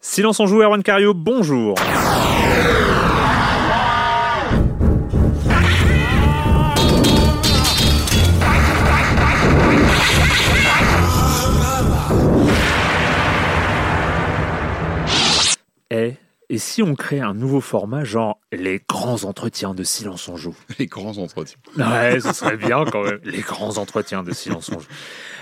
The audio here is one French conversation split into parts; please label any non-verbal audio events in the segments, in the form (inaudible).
Silence en joue, Erwan Cario, bonjour. Et si on crée un nouveau format, genre les grands entretiens de Silence on joue? (laughs) Les grands entretiens. Ouais, ce serait bien quand même. Les grands entretiens de Silence on joue.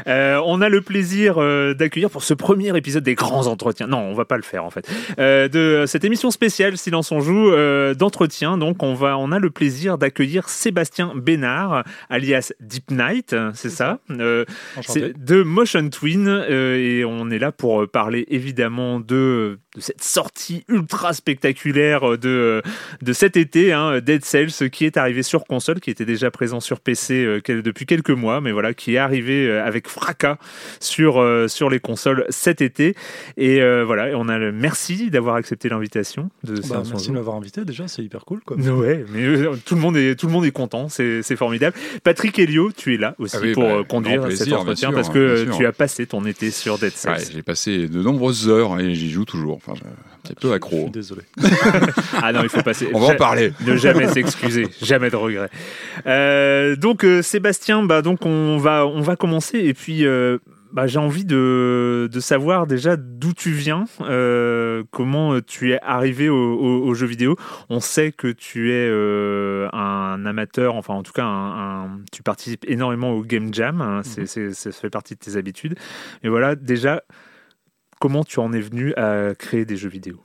Euh, on a le plaisir euh, d'accueillir pour ce premier épisode des grands entretiens. Non, on va pas le faire en fait. Euh, de cette émission spéciale Silence on joue d'entretien. Donc on va, on a le plaisir d'accueillir Sébastien Bénard, alias Deep Night, c'est ça, c'est de Motion Twin et on est là pour parler évidemment de, de cette sortie ultra spectaculaire de de cet été, hein, Dead Cells, qui est arrivé sur console, qui était déjà présent sur PC euh, depuis quelques mois, mais voilà, qui est arrivé euh, avec fracas sur, euh, sur les consoles cet été. Et euh, voilà, et on a le merci d'avoir accepté l'invitation de Bah, merci de m'avoir invité déjà, c'est hyper cool. Quoi. Ouais, mais euh, tout le monde est tout le monde est content, c'est c'est formidable. Patrick Helio, tu es là aussi Ah oui, pour bah, euh, conduire cet entretien parce que euh, tu as passé ton été sur Dead Cells. Ouais, j'ai passé de nombreuses heures et j'y joue toujours. Enfin, je- un petit peu Je accro. suis désolé. (laughs) Ah non, il faut passer. On va en parler. Ne jamais s'excuser, (laughs) jamais de regret. Euh, donc euh, Sébastien, bah donc on va on va commencer et puis euh, bah, j'ai envie de, de savoir déjà d'où tu viens, euh, comment tu es arrivé au, au- aux jeux vidéo. On sait que tu es euh, un amateur, enfin en tout cas un, un- tu participes énormément au game jam, hein, c'est- ça fait partie de tes habitudes. Mais voilà déjà comment tu en es venu à créer des jeux vidéo?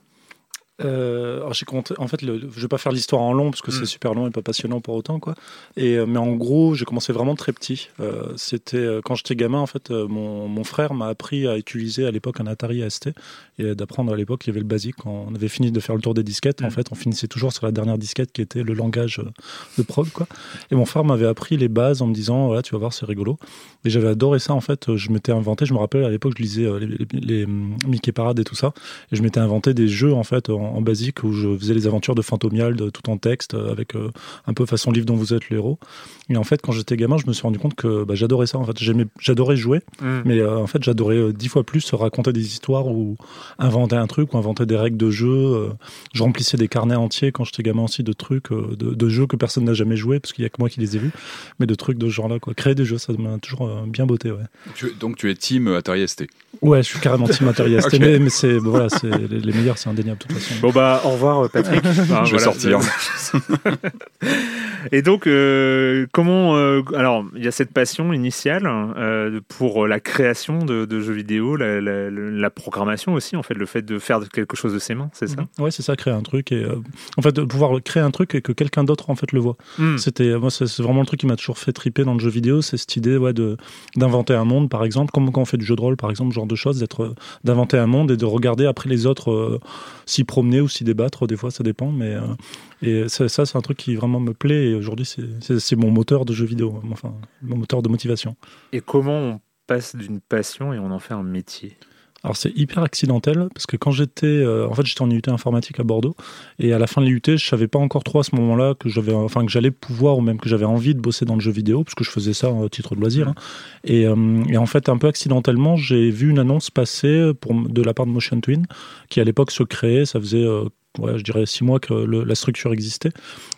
Euh, alors j'ai compté- en fait, le, je vais pas faire l'histoire en long parce que Mm. c'est super long et pas passionnant pour autant, quoi. Et euh, mais en gros, j'ai commencé vraiment très petit. Euh, C'était quand j'étais gamin, en fait, mon, mon frère m'a appris à utiliser à l'époque un Atari ST et d'apprendre à l'époque il y avait le basique. Quand on avait fini de faire le tour des disquettes, en Mm. fait, on finissait toujours sur la dernière disquette qui était le langage de prog, quoi. Et mon frère m'avait appris les bases en me disant, voilà, tu vas voir, c'est rigolo. Et j'avais adoré ça, en fait. Je m'étais inventé, je me rappelle à l'époque, je lisais les, les, les, hum, Mickey Parade et tout ça. Et je m'étais inventé des jeux en fait en, en basique où je faisais les aventures de Fantomial de- tout en texte euh, avec euh, un peu façon livre dont vous êtes le héros. Et en fait, quand j'étais gamin, je me suis rendu compte que bah, j'adorais ça. En fait, J'aimais- j'adorais jouer, Mm. mais euh, en fait, j'adorais euh, dix fois plus raconter des histoires ou inventer un truc ou inventer des règles de jeu. euh. je remplissais des carnets entiers quand j'étais gamin aussi de trucs, euh, de, de jeux que personne n'a jamais joué parce qu'il y a que moi qui les ai vus, mais de trucs de ce genre-là. Quoi. Créer des jeux, ça m'a toujours euh, bien botté. Ouais. Tu- donc tu es team Atari ST. Ouais, je suis carrément team Atari ST, (laughs) mais, mais c'est bon, voilà, c'est les, les meilleurs, c'est indéniable de toute façon. Bon bah au revoir euh, Patrick. (laughs) Enfin, Je vais sortir. (laughs) Et donc euh, comment euh, alors il y a cette passion initiale euh, pour la création de, de jeux vidéo, la, la- la programmation aussi en fait, le fait de faire quelque chose de ses mains, c'est ça Ouais, c'est ça, créer un truc et euh, en fait de pouvoir créer un truc et que quelqu'un d'autre en fait le voit. Hmm. C'était moi c'est vraiment le truc qui m'a toujours fait triper dans le jeu vidéo, c'est cette idée ouais de d'inventer un monde par exemple, comme quand on fait du jeu de rôle par exemple, ce genre de choses, d'être d'inventer un monde et de regarder après les autres euh, s'y promener ou s'y débattre, des fois, ça dépend. Mais, euh, et ça, ça, c'est un truc qui vraiment me plaît. Et aujourd'hui, c'est mon moteur de jeu vidéo, enfin, mon moteur de motivation. Et comment on passe d'une passion et on en fait un métier? Alors c'est hyper accidentel parce que quand j'étais euh, en fait j'étais en IUT informatique à Bordeaux et à la fin de l'IUT je savais pas encore trop à ce moment-là que j'avais enfin que j'allais pouvoir ou même que j'avais envie de bosser dans le jeu vidéo parce que je faisais ça à titre de loisir hein. et, euh, et en fait un peu accidentellement j'ai vu une annonce passer de la part de Motion Twin qui à l'époque se créait ça faisait euh, ouais, je dirais six mois que le- la structure existait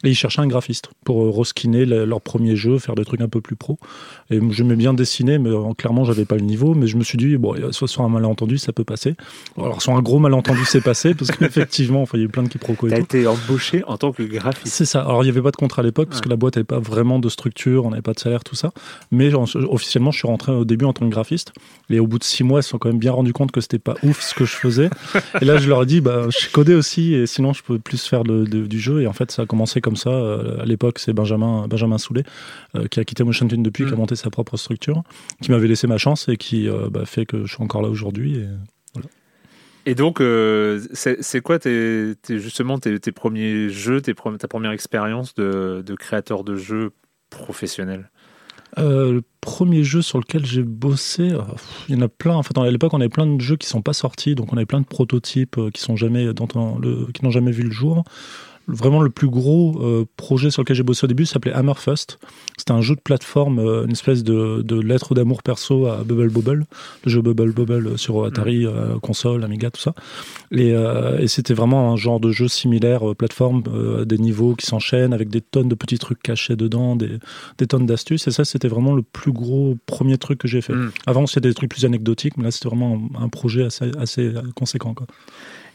et ils cherchaient un graphiste pour euh, reskiner le- leur premier jeu faire des trucs un peu plus pro et j'aimais bien dessiner, mais euh, clairement, j'avais pas le niveau. Mais je me suis dit, bon, euh, soit sur un malentendu, ça peut passer. Alors, sur un gros malentendu, c'est passé, parce (laughs) qu'effectivement, il y a eu plein de quiproquos et T'as été embauché en tant que graphiste. C'est ça. Alors, il n'y avait pas de contrat à l'époque, parce Ouais. que la boîte n'avait pas vraiment de structure, on n'avait pas de salaire, tout ça. Mais genre, officiellement, je suis rentré au début en tant que graphiste. Et au bout de six mois, ils se sont quand même bien rendu compte que c'était pas ouf ce que je faisais. et là, je leur ai dit, bah, je suis codé aussi, et sinon, je peux plus faire de- de- du jeu. Et en fait, ça a commencé comme ça. Euh, À l'époque, c'est Benjamin, Benjamin Soulet, euh, qui a quitté Motion Twin depuis, qui a Mm. monté sa propre structure, qui m'avait laissé ma chance et qui euh, bah, fait que je suis encore là aujourd'hui. Et... Et donc, euh, c'est quoi tes, tes- justement tes, tes premiers jeux, tes ta première expérience de, de créateur de jeux professionnel? Euh, le premier jeu sur lequel j'ai bossé, euh, il y en a plein. En fait, à l'époque, on avait plein de jeux qui sont pas sortis, donc on avait plein de prototypes euh, qui sont jamais, qui n'ont jamais vu le jour. Vraiment, le plus gros euh, projet sur lequel j'ai bossé au début s'appelait Hammerfest. C'était un jeu de plateforme, euh, une espèce de, de lettre d'amour perso à Bubble Bobble, le jeu Bubble Bobble sur Atari, euh, console, Amiga, tout ça. Et, euh, et c'était vraiment un genre de jeu similaire, euh, plateforme, euh, des niveaux qui s'enchaînent avec des tonnes de petits trucs cachés dedans, des, des tonnes d'astuces. Et ça, c'était vraiment le plus gros premier truc que j'ai fait. Mm. Avant, c'était des trucs plus anecdotiques, mais là, c'était vraiment un, un projet assez, assez euh, conséquent. Quoi.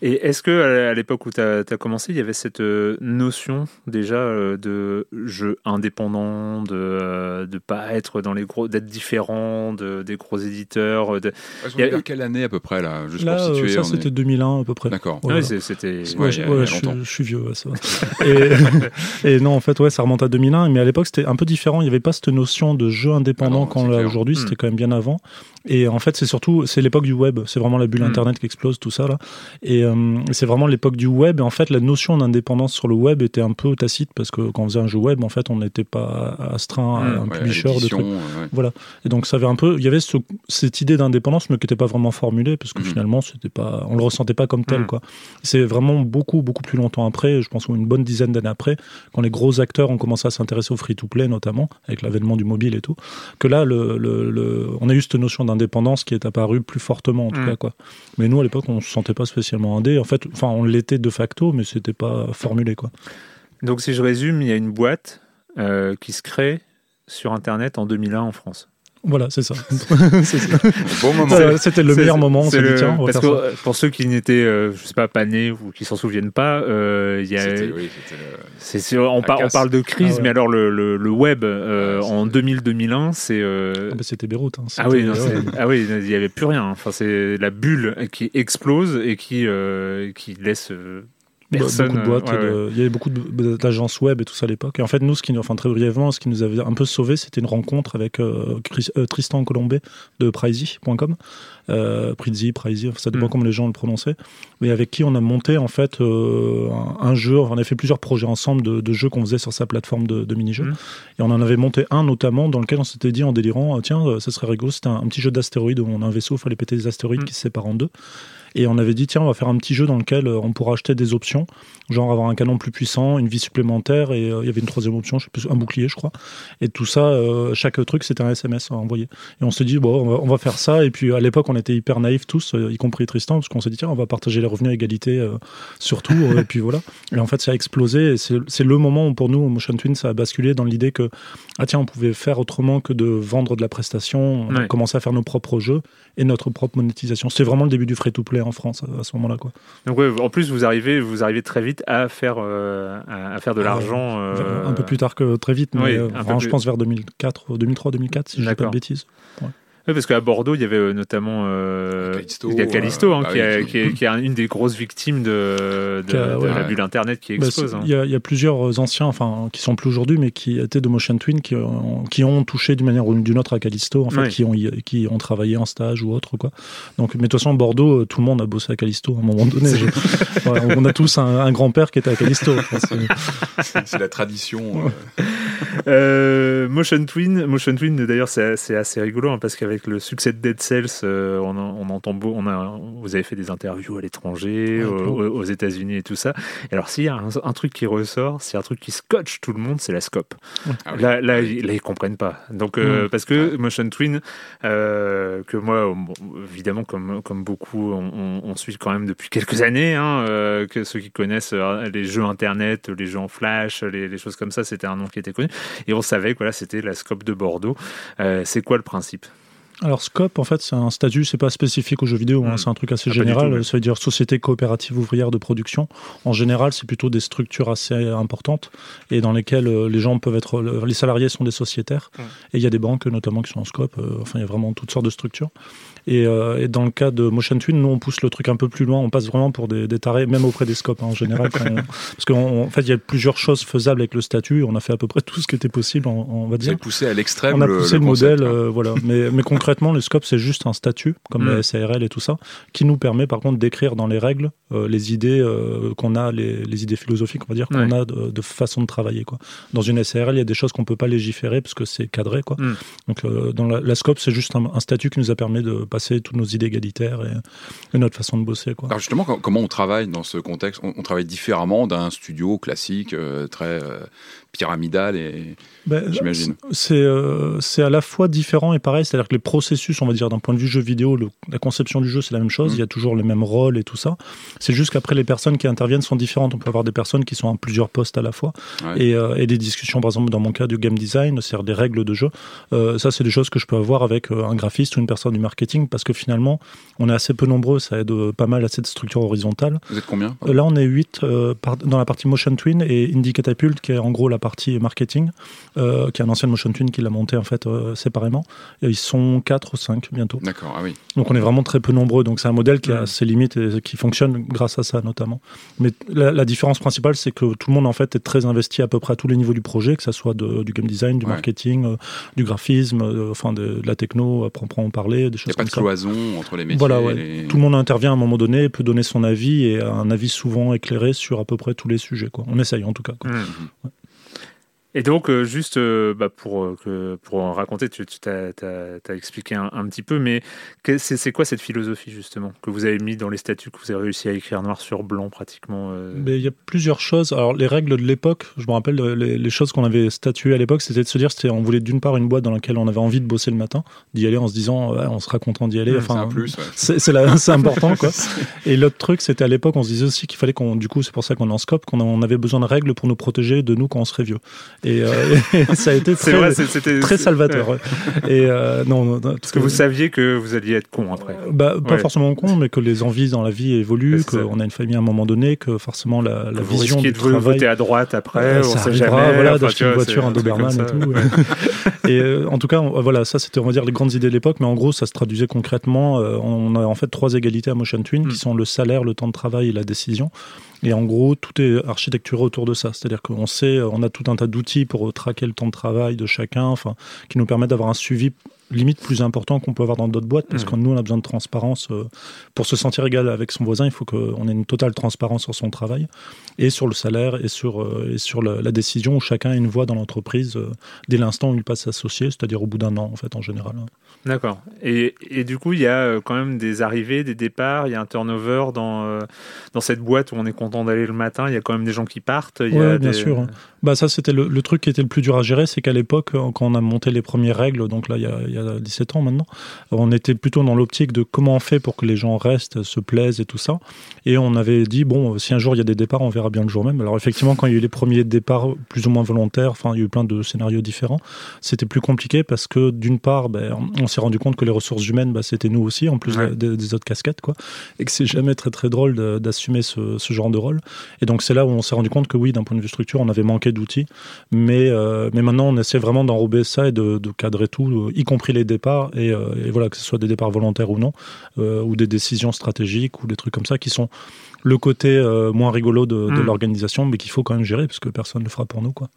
Et est-ce que à l'époque où tu as, commencé, il y avait cette euh, notion déjà euh, de jeu indépendant, de ne pas être dans les gros, d'être différent de, des gros éditeurs euh, de... Ouais, Il y a- quelle année à peu près là Juste Là, pour euh, situer. ça, on est- c'était 2001 à peu près. D'accord. Voilà. Ouais, c'était... Ouais, Ouais, je, a- a ouais, suis- longtemps. je suis vieux, ouais, ça (laughs) et, (laughs) et non, en fait, ouais, ça remonte à 2001. Mais à l'époque, c'était un peu différent. Il n'y avait pas cette notion de jeu indépendant Ah là, clair. aujourd'hui. Hmm. C'était quand même bien avant. Et en fait, c'est surtout, c'est l'époque du web. C'est vraiment la bulle Hmm. Internet qui explose, tout ça là. Et euh, c'est vraiment l'époque du web. Et en fait, la notion d'indépendance sur le web était un peu tacite parce que quand on faisait un jeu web, en fait, on n'était pas astreint à Hmm, un Ouais, publisher de trucs. euh, ouais. Et donc, ça avait un peu, il y avait ce- cette idée d'indépendance, mais qui n'était pas vraiment formulée, parce que Mhm. finalement, c'était pas, on le ressentait pas comme tel, Mhm. quoi. C'est vraiment beaucoup, beaucoup plus longtemps après, je pense une bonne dizaine d'années après, quand les gros acteurs ont commencé à s'intéresser au free-to-play, notamment, avec l'avènement du mobile et tout, que là, le, le- le- on a eu cette notion d'indépendance qui est apparue plus fortement, en tout cas, quoi. Mais nous, à l'époque, on se sentait pas spécialement En fait, enfin, on l'était de facto, mais c'était pas formulé, quoi. Donc si je résume, il y a une boîte euh, qui se crée sur Internet en 2001 en France. Voilà, (laughs) c'est ça. Bon moment. C'était le meilleur moment. On c'est s'est dit, le- tiens, parce que ça. euh, pour ceux qui n'étaient, euh, je sais pas, pas nés ou qui s'en souviennent pas, euh, il y a, oui, le- sûr, on, par- on casse. parle de crise, Ah ouais. mais alors le, le, le web euh, Ouais, en c'était- 2000-2001, c'est euh, Ah, bah, c'était Beyrouth. hein. ah oui, non, ah oui, il y avait plus rien. Enfin, c'est la bulle qui explose et qui euh, qui laisse personne. beaucoup de boîtes, euh, ouais, il y avait beaucoup d'agences web et tout ça à l'époque. Et en fait, nous, ce qui, enfin très brièvement, ce qui nous avait un peu sauvé, c'était une rencontre avec euh, Chris- euh, Tristan Colombet de Pricey.com, euh, Pricey, Pricey, enfin, ça dépend Mm. comment les gens le prononçaient, mais avec qui on a monté en fait un, un jeu. On a fait plusieurs projets ensemble de, de jeux qu'on faisait sur sa plateforme de, de mini-jeux. Mm. Et on en avait monté un notamment dans lequel on s'était dit en délirant, ah, tiens, ça serait rigolo. C'était un, un petit jeu d'astéroïdes où on a un vaisseau, il fallait péter des astéroïdes Mm. qui se séparent en deux. Et on avait dit, tiens, on va faire un petit jeu dans lequel euh, on pourra acheter des options, genre avoir un canon plus puissant, une vie supplémentaire, et euh, il y avait une troisième option, je sais plus, un bouclier, je crois. Et tout ça, euh, chaque truc, c'était un SMS à envoyer. Et on s'est dit, bon, on va, on va faire ça. Et puis à l'époque, on était hyper naïfs tous, y compris Tristan, parce qu'on s'est dit, tiens, on va partager les revenus à égalité, surtout. et puis voilà. Et en fait, ça a explosé. Et c'est le moment où, pour nous, Motion Twin, ça a basculé dans l'idée que, ah tiens, on pouvait faire autrement que de vendre de la prestation. On a commencé à faire nos propres jeux et notre propre monétisation. C'était vraiment le début du free-to-play en France à, ce moment-là, quoi. Donc ouais, en plus vous arrivez, vous arrivez très vite à faire euh, à, faire de Ah, l'argent. euh, Un peu plus tard que très vite, mais oui, euh, je pense vers 2004, 2003-2004, si je dis pas de bêtises. Oui, parce qu'à Bordeaux, il y avait euh, notamment euh, Callisto, il y a Callisto, hein, qui, qui est, qui est une des grosses victimes de, de, a- de ouais. la bulle Internet qui Bah, explose. hein. Il y, a- il y a plusieurs anciens, enfin, qui sont plus aujourd'hui, mais qui étaient de Motion Twin, qui ont, qui ont touché d'une manière ou d'une autre à Callisto, en fait, Ouais. qui, ont, y- qui ont travaillé en stage ou autre, quoi. Donc, mais de toute façon, Bordeaux, euh, tout le monde a bossé à Callisto à un moment donné. (laughs) Je- ouais, on a tous un, un grand-père qui était à. Enfin, c'est- C'est la tradition. euh, (laughs) Euh, Motion Twin, Motion Twin d'ailleurs c'est assez rigolo hein, parce qu'avec le succès de Dead Cells, euh, on, en- on entend beau, on a, vous avez fait des interviews à l'étranger, aux, aux États-Unis et tout ça. Et alors s'il y a un, un truc qui ressort, c'est un truc qui scotche tout le monde, c'est la scope. ah oui. Là, là, ils, là, ils comprennent pas. Donc, euh, Mm. parce que Motion Twin, que moi, bon, évidemment, comme, comme beaucoup, on, on- on suit quand même depuis quelques années, hein, que ceux qui connaissent les jeux Internet, les jeux en Flash, les, les choses comme ça, c'était un nom qui était connu. Et on savait que voilà, c'était la scope de Bordeaux. Euh, c'est quoi le principe? Alors Scope, en fait, c'est un statut, c'est pas spécifique aux jeux vidéo, hein, Mm. c'est un truc assez Ah, général. tout. Ça veut dire société coopérative ouvrière de production. En général, c'est plutôt des structures assez importantes et dans lesquelles euh, les gens peuvent être, le- les salariés sont des sociétaires Mm. et il y a des banques notamment qui sont en Scope. euh, enfin, il y a vraiment toutes sortes de structures. Et, euh, et dans le cas de Motion Twin, nous on pousse le truc un peu plus loin. On passe vraiment pour des, des tarés, même auprès des Scopes hein, en général. on- (laughs) parce qu'en fait, il y a plusieurs choses faisables avec le statut. On a fait à peu près tout ce qui était possible, on, on va dire. avez poussé à l'extrême. On a poussé le, modèle, quoi. euh, voilà. Mais, mais concrètement, le scope, c'est juste un statut, comme Mm. la SARL et tout ça, qui nous permet par contre d'écrire dans les règles euh, les idées qu'on a, les, les idées philosophiques, on va dire, qu'on Ouais. a de, de façon de travailler. Quoi. Dans une SARL, il y a des choses qu'on peut pas légiférer parce que c'est cadré. Quoi. Mm. Donc dans la, la scope, c'est juste un, un statut qui nous a permis de passer toutes nos idées égalitaires et, notre façon de bosser. Quoi. Alors justement, com- comment on travaille dans ce contexte? On, on travaille différemment d'un studio classique, euh, très euh, pyramidal et Ben, j'imagine. C'est euh, c'est à la fois différent et pareil, c'est-à-dire que les processus, on va dire d'un point de vue jeu vidéo, le- la conception du jeu c'est la même chose, Mhm. il y a toujours les mêmes rôles et tout ça. C'est juste qu'après les personnes qui interviennent sont différentes. On peut avoir des personnes qui sont à plusieurs postes à la fois Ouais. et, euh, et des discussions, par exemple dans mon cas du game design, c'est-à-dire des règles de jeu. Euh, ça c'est des choses que je peux avoir avec un graphiste ou une personne du marketing parce que finalement on est assez peu nombreux, ça aide pas mal à cette structure horizontale. Vous êtes combien Là, on est 8 dans la partie Motion Twin et Indie Catapult, qui est en gros la partie marketing, euh, qui est un ancien Motion Twin qui l'a monté en fait euh, séparément. Et ils sont 4 ou 5 bientôt. D'accord, ah oui. Donc on est vraiment très peu nombreux. Donc c'est un modèle qui a ses limites et qui fonctionne grâce à ça notamment. Mais la, la différence principale, c'est que tout le monde en fait est très investi à peu près à tous les niveaux du projet, que ça soit de- du game design, du Ouais. marketing, euh, du graphisme, euh, enfin de, de la techno, à proprement parler, des Il n'y choses a pas comme de ça. cloison entre les métiers. Voilà, ouais. les- Tout le monde intervient à un moment donné, peut donner son avis et un avis souvent éclairé sur à peu près tous les sujets. Quoi. On essaye en tout cas. quoi. Mm. Et donc, euh, juste euh, bah, pour, euh, pour en raconter, tu, tu t'as, t'as- t'as expliqué un, un petit peu, mais c'est, c'est quoi cette philosophie justement que vous avez mis dans les statuts, que vous avez réussi à écrire noir sur blanc pratiquement euh, Mais il y a plusieurs choses. Alors les règles de l'époque, je me rappelle les, les choses qu'on avait statuées à l'époque, c'était de se dire, on voulait d'une part une boîte dans laquelle on avait envie de bosser le matin, d'y aller en se disant, ouais, on sera content d'y aller. Mmh, C'est enfin, ouais. (laughs) important quoi. (laughs) Et l'autre truc, c'était à l'époque, on se disait aussi qu'il fallait qu'on, du coup, c'est pour ça qu'on est en scope, qu'on on avait besoin de règles pour nous protéger de nous quand on serait vieux. Et, euh, et (laughs) ça a été très, vrai, salvateur. (laughs) Et euh, non, Parce que vous saviez que vous alliez être con après. Bah, pas Ouais. forcément con, mais que les envies dans la vie évoluent, qu'on a une famille à un moment donné, que forcément la, la vous vision du de travail. voter à droite après, Euh, on ça sait arrivera, jamais. voilà, enfin, d'acheter une voiture, un Doberman et tout. ouais. (laughs) Et euh, en tout cas, voilà, ça c'était on va dire les grandes idées de l'époque, mais en gros, ça se traduisait concrètement. euh, on a en fait trois égalités à Motion Twin, Mm. qui sont le salaire, le temps de travail et la décision. Et en gros, tout est architecturé autour de ça. C'est-à-dire qu'on sait, on a tout un tas d'outils pour traquer le temps de travail de chacun, enfin, qui nous permettent d'avoir un suivi limite plus important qu'on peut avoir dans d'autres boîtes, parce Mhm. que nous, on a besoin de transparence. euh, pour se sentir égal avec son voisin, il faut qu'on ait une totale transparence sur son travail, et sur le salaire, et sur, euh, et sur la, la décision, où chacun a une voix dans l'entreprise euh, dès l'instant où il passe associé, c'est-à-dire au bout d'un an, en fait, en général. D'accord. Et, et du coup, il y a euh, quand même des arrivées, des départs, il y a un turnover dans, euh, dans cette boîte où on est content d'aller le matin, il y a quand même des gens qui partent. Ouais, bien des- sûr. hein. Bah ça, c'était le, le truc qui était le plus dur à gérer, c'est qu'à l'époque, euh, quand on a monté les premières règles, donc là, il y a, il y a 17 ans maintenant, on était plutôt dans l'optique de comment on fait pour que les gens restent, se plaisent et tout ça. Et on avait dit, bon, si un jour il y a des départs, on verra bien le jour même. Alors effectivement, quand il y a eu les premiers départs plus ou moins volontaires, enfin, il y a eu plein de scénarios différents, c'était plus compliqué parce que d'une part, ben, on s'est rendu compte que les ressources humaines, bah, c'était nous aussi, en plus Ouais. des, des autres casquettes, quoi. Et que c'est jamais très très drôle d'assumer ce, ce genre de rôle. Et donc c'est là où on s'est rendu compte que oui, d'un point de vue structure, on avait manqué d'outils. Mais, euh, mais maintenant, on essaie vraiment d'enrober ça et de, cadrer tout, y compris les départs. Et, et, voilà, que ce soit des départs volontaires ou non, ou des décisions stratégiques ou des trucs comme ça qui sont le côté moins rigolo de, de hmm. l'organisation, mais qu'il faut quand même gérer parce que personne ne le fera pour nous. Quoi.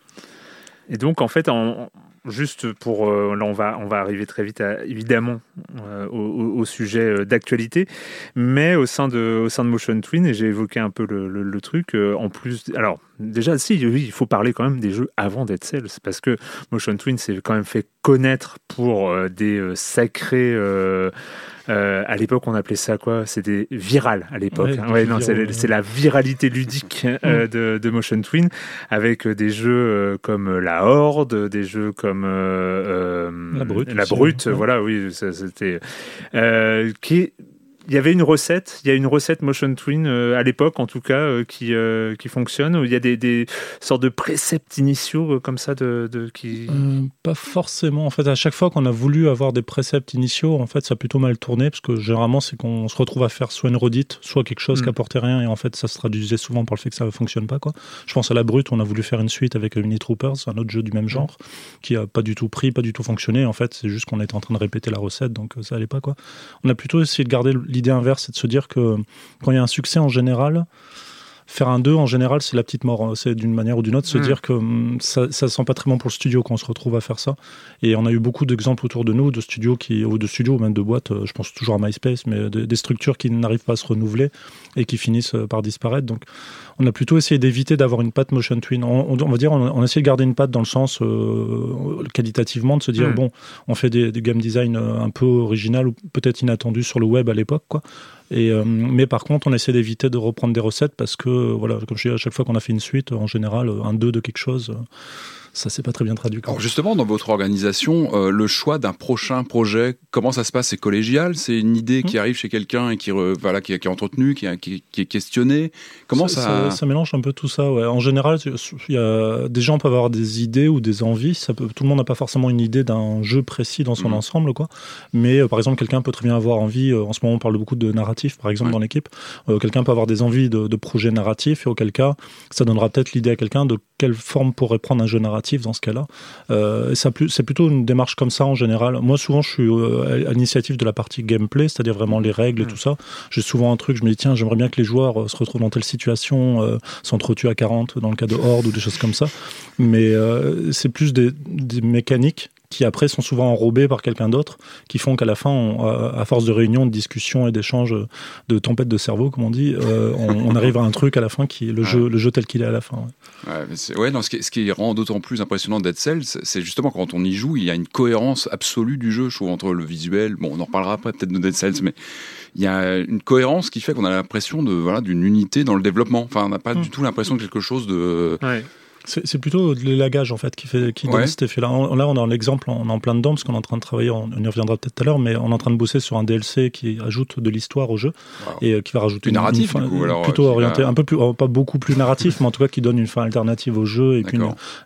Et donc, en fait, en, juste pour euh, là on va on va arriver très vite évidemment euh, au, sujet euh, d'actualité. Mais au sein de au sein de Motion Twin et j'ai évoqué un peu le, truc en plus alors déjà si oui il faut parler quand même des jeux avant Dead Cells parce que Motion Twin s'est quand même fait connaître pour des sacrés euh, à l'époque, on appelait ça quoi? C'était viral à l'époque. Ouais, hein. c'est la viralité ludique euh, mm. de, Motion Twin, avec euh, des jeux comme La Horde, des jeux comme La Brute. La Brute, voilà, oui, c'était qui il y avait une recette, il y a une recette Motion Twin euh, à l'époque en tout cas euh, qui, euh, qui fonctionne, où il y a des, des sortes de préceptes initiaux comme ça de, de qui... pas forcément, en fait à chaque fois qu'on a voulu avoir des préceptes initiaux, en fait ça a plutôt mal tourné, parce que généralement c'est qu'on se retrouve à faire soit une redite, soit quelque chose mm. qui apportait rien, et en fait ça se traduisait souvent par le fait que ça ne fonctionne pas. Quoi. Je pense à La Brute, on a voulu faire une suite avec Mini Troopers, un autre jeu du même mm. genre, qui a pas du tout pris, pas du tout fonctionné, en fait c'est juste qu'on était en train de répéter la recette, donc ça allait pas. quoi. On a plutôt essayé de garder l'idée inverse, c'est de se dire que quand il y a un succès en général, faire un 2 en général c'est la petite mort hein. c'est d'une manière ou d'une autre se mm. dire que hum, ça, ça sent pas très bon pour le studio quand on se retrouve à faire ça et on a eu beaucoup d'exemples autour de nous de studios qui ou de studios même de boîtes euh, je pense toujours à MySpace mais des structures qui n'arrivent pas à se renouveler et qui finissent euh, par disparaître donc on a plutôt essayé d'éviter d'avoir une patte motion twin on, va dire on, a essayé de garder une patte dans le sens euh, qualitativement de se dire mm. bon on fait des, des game design un peu original ou peut-être inattendu sur le web à l'époque quoi et, euh, mais par contre, on essaie d'éviter de reprendre des recettes parce que, voilà, comme je dis, à chaque fois qu'on a fait une suite, en général, un 2 de quelque chose, ça s'est pas très bien traduit. Alors justement, dans votre organisation, euh, le choix d'un prochain projet, comment ça se passe? C'est collégial? C'est une idée qui hmm. arrive chez quelqu'un et qui, voilà, qui, est entretenue, qui, qui, est questionnée? Comment ça ça, mélange un peu tout ça. Ouais. En général, il y a, des gens peuvent avoir des idées ou des envies. Ça peut, tout le monde n'a pas forcément une idée d'un jeu précis dans son hmm. ensemble, quoi. Mais euh, par exemple, quelqu'un peut très bien avoir envie. Euh, en ce moment, on parle beaucoup de narratif, par exemple, dans l'équipe. quelqu'un peut avoir des envies de, de projets narratifs et auquel cas, ça donnera peut-être l'idée à quelqu'un de quelle forme pourrait prendre un jeu narratif dans ce cas-là. Euh, c'est plutôt une démarche comme ça en général. Moi, souvent, je suis euh, à l'initiative de la partie gameplay, c'est-à-dire vraiment les règles et mm. tout ça. J'ai souvent un truc, je me dis, tiens, j'aimerais bien que les joueurs euh, se retrouvent dans telle situation, s'entretuent à 40 dans le cas de Horde ou des choses comme ça. Mais c'est plus des, des mécaniques qui après sont souvent enrobés par quelqu'un d'autre, qui font qu'à la fin, à force de réunions, de discussions et d'échanges, de tempêtes de cerveau, comme on dit, euh, on, arrive à un truc à la fin qui est le, jeu, le jeu tel qu'il est à la fin. Ouais, ouais, non, ce, qui, ce qui rend d'autant plus impressionnant Dead Cells, c'est justement quand on y joue, il y a une cohérence absolue du jeu, je trouve, entre le visuel, bon, on en reparlera après peut-être de Dead Cells, mais il y a une cohérence qui fait qu'on a l'impression de voilà d'une unité dans le développement. Enfin, on n'a pas du mm. tout l'impression de quelque chose de c'est plutôt l'élagage en fait qui fait qui donne cet effet-là. Là, on a l'exemple, on est en plein dedans parce qu'on est en train de travailler, on, y reviendra peut-être tout à l'heure, mais on est en train de bosser sur un DLC qui ajoute de l'histoire au jeu et euh, qui va rajouter une, narratif, du coup, alors, plutôt orienté, un peu plus, oh, pas beaucoup plus narratif, mais en tout cas qui donne une fin alternative au jeu et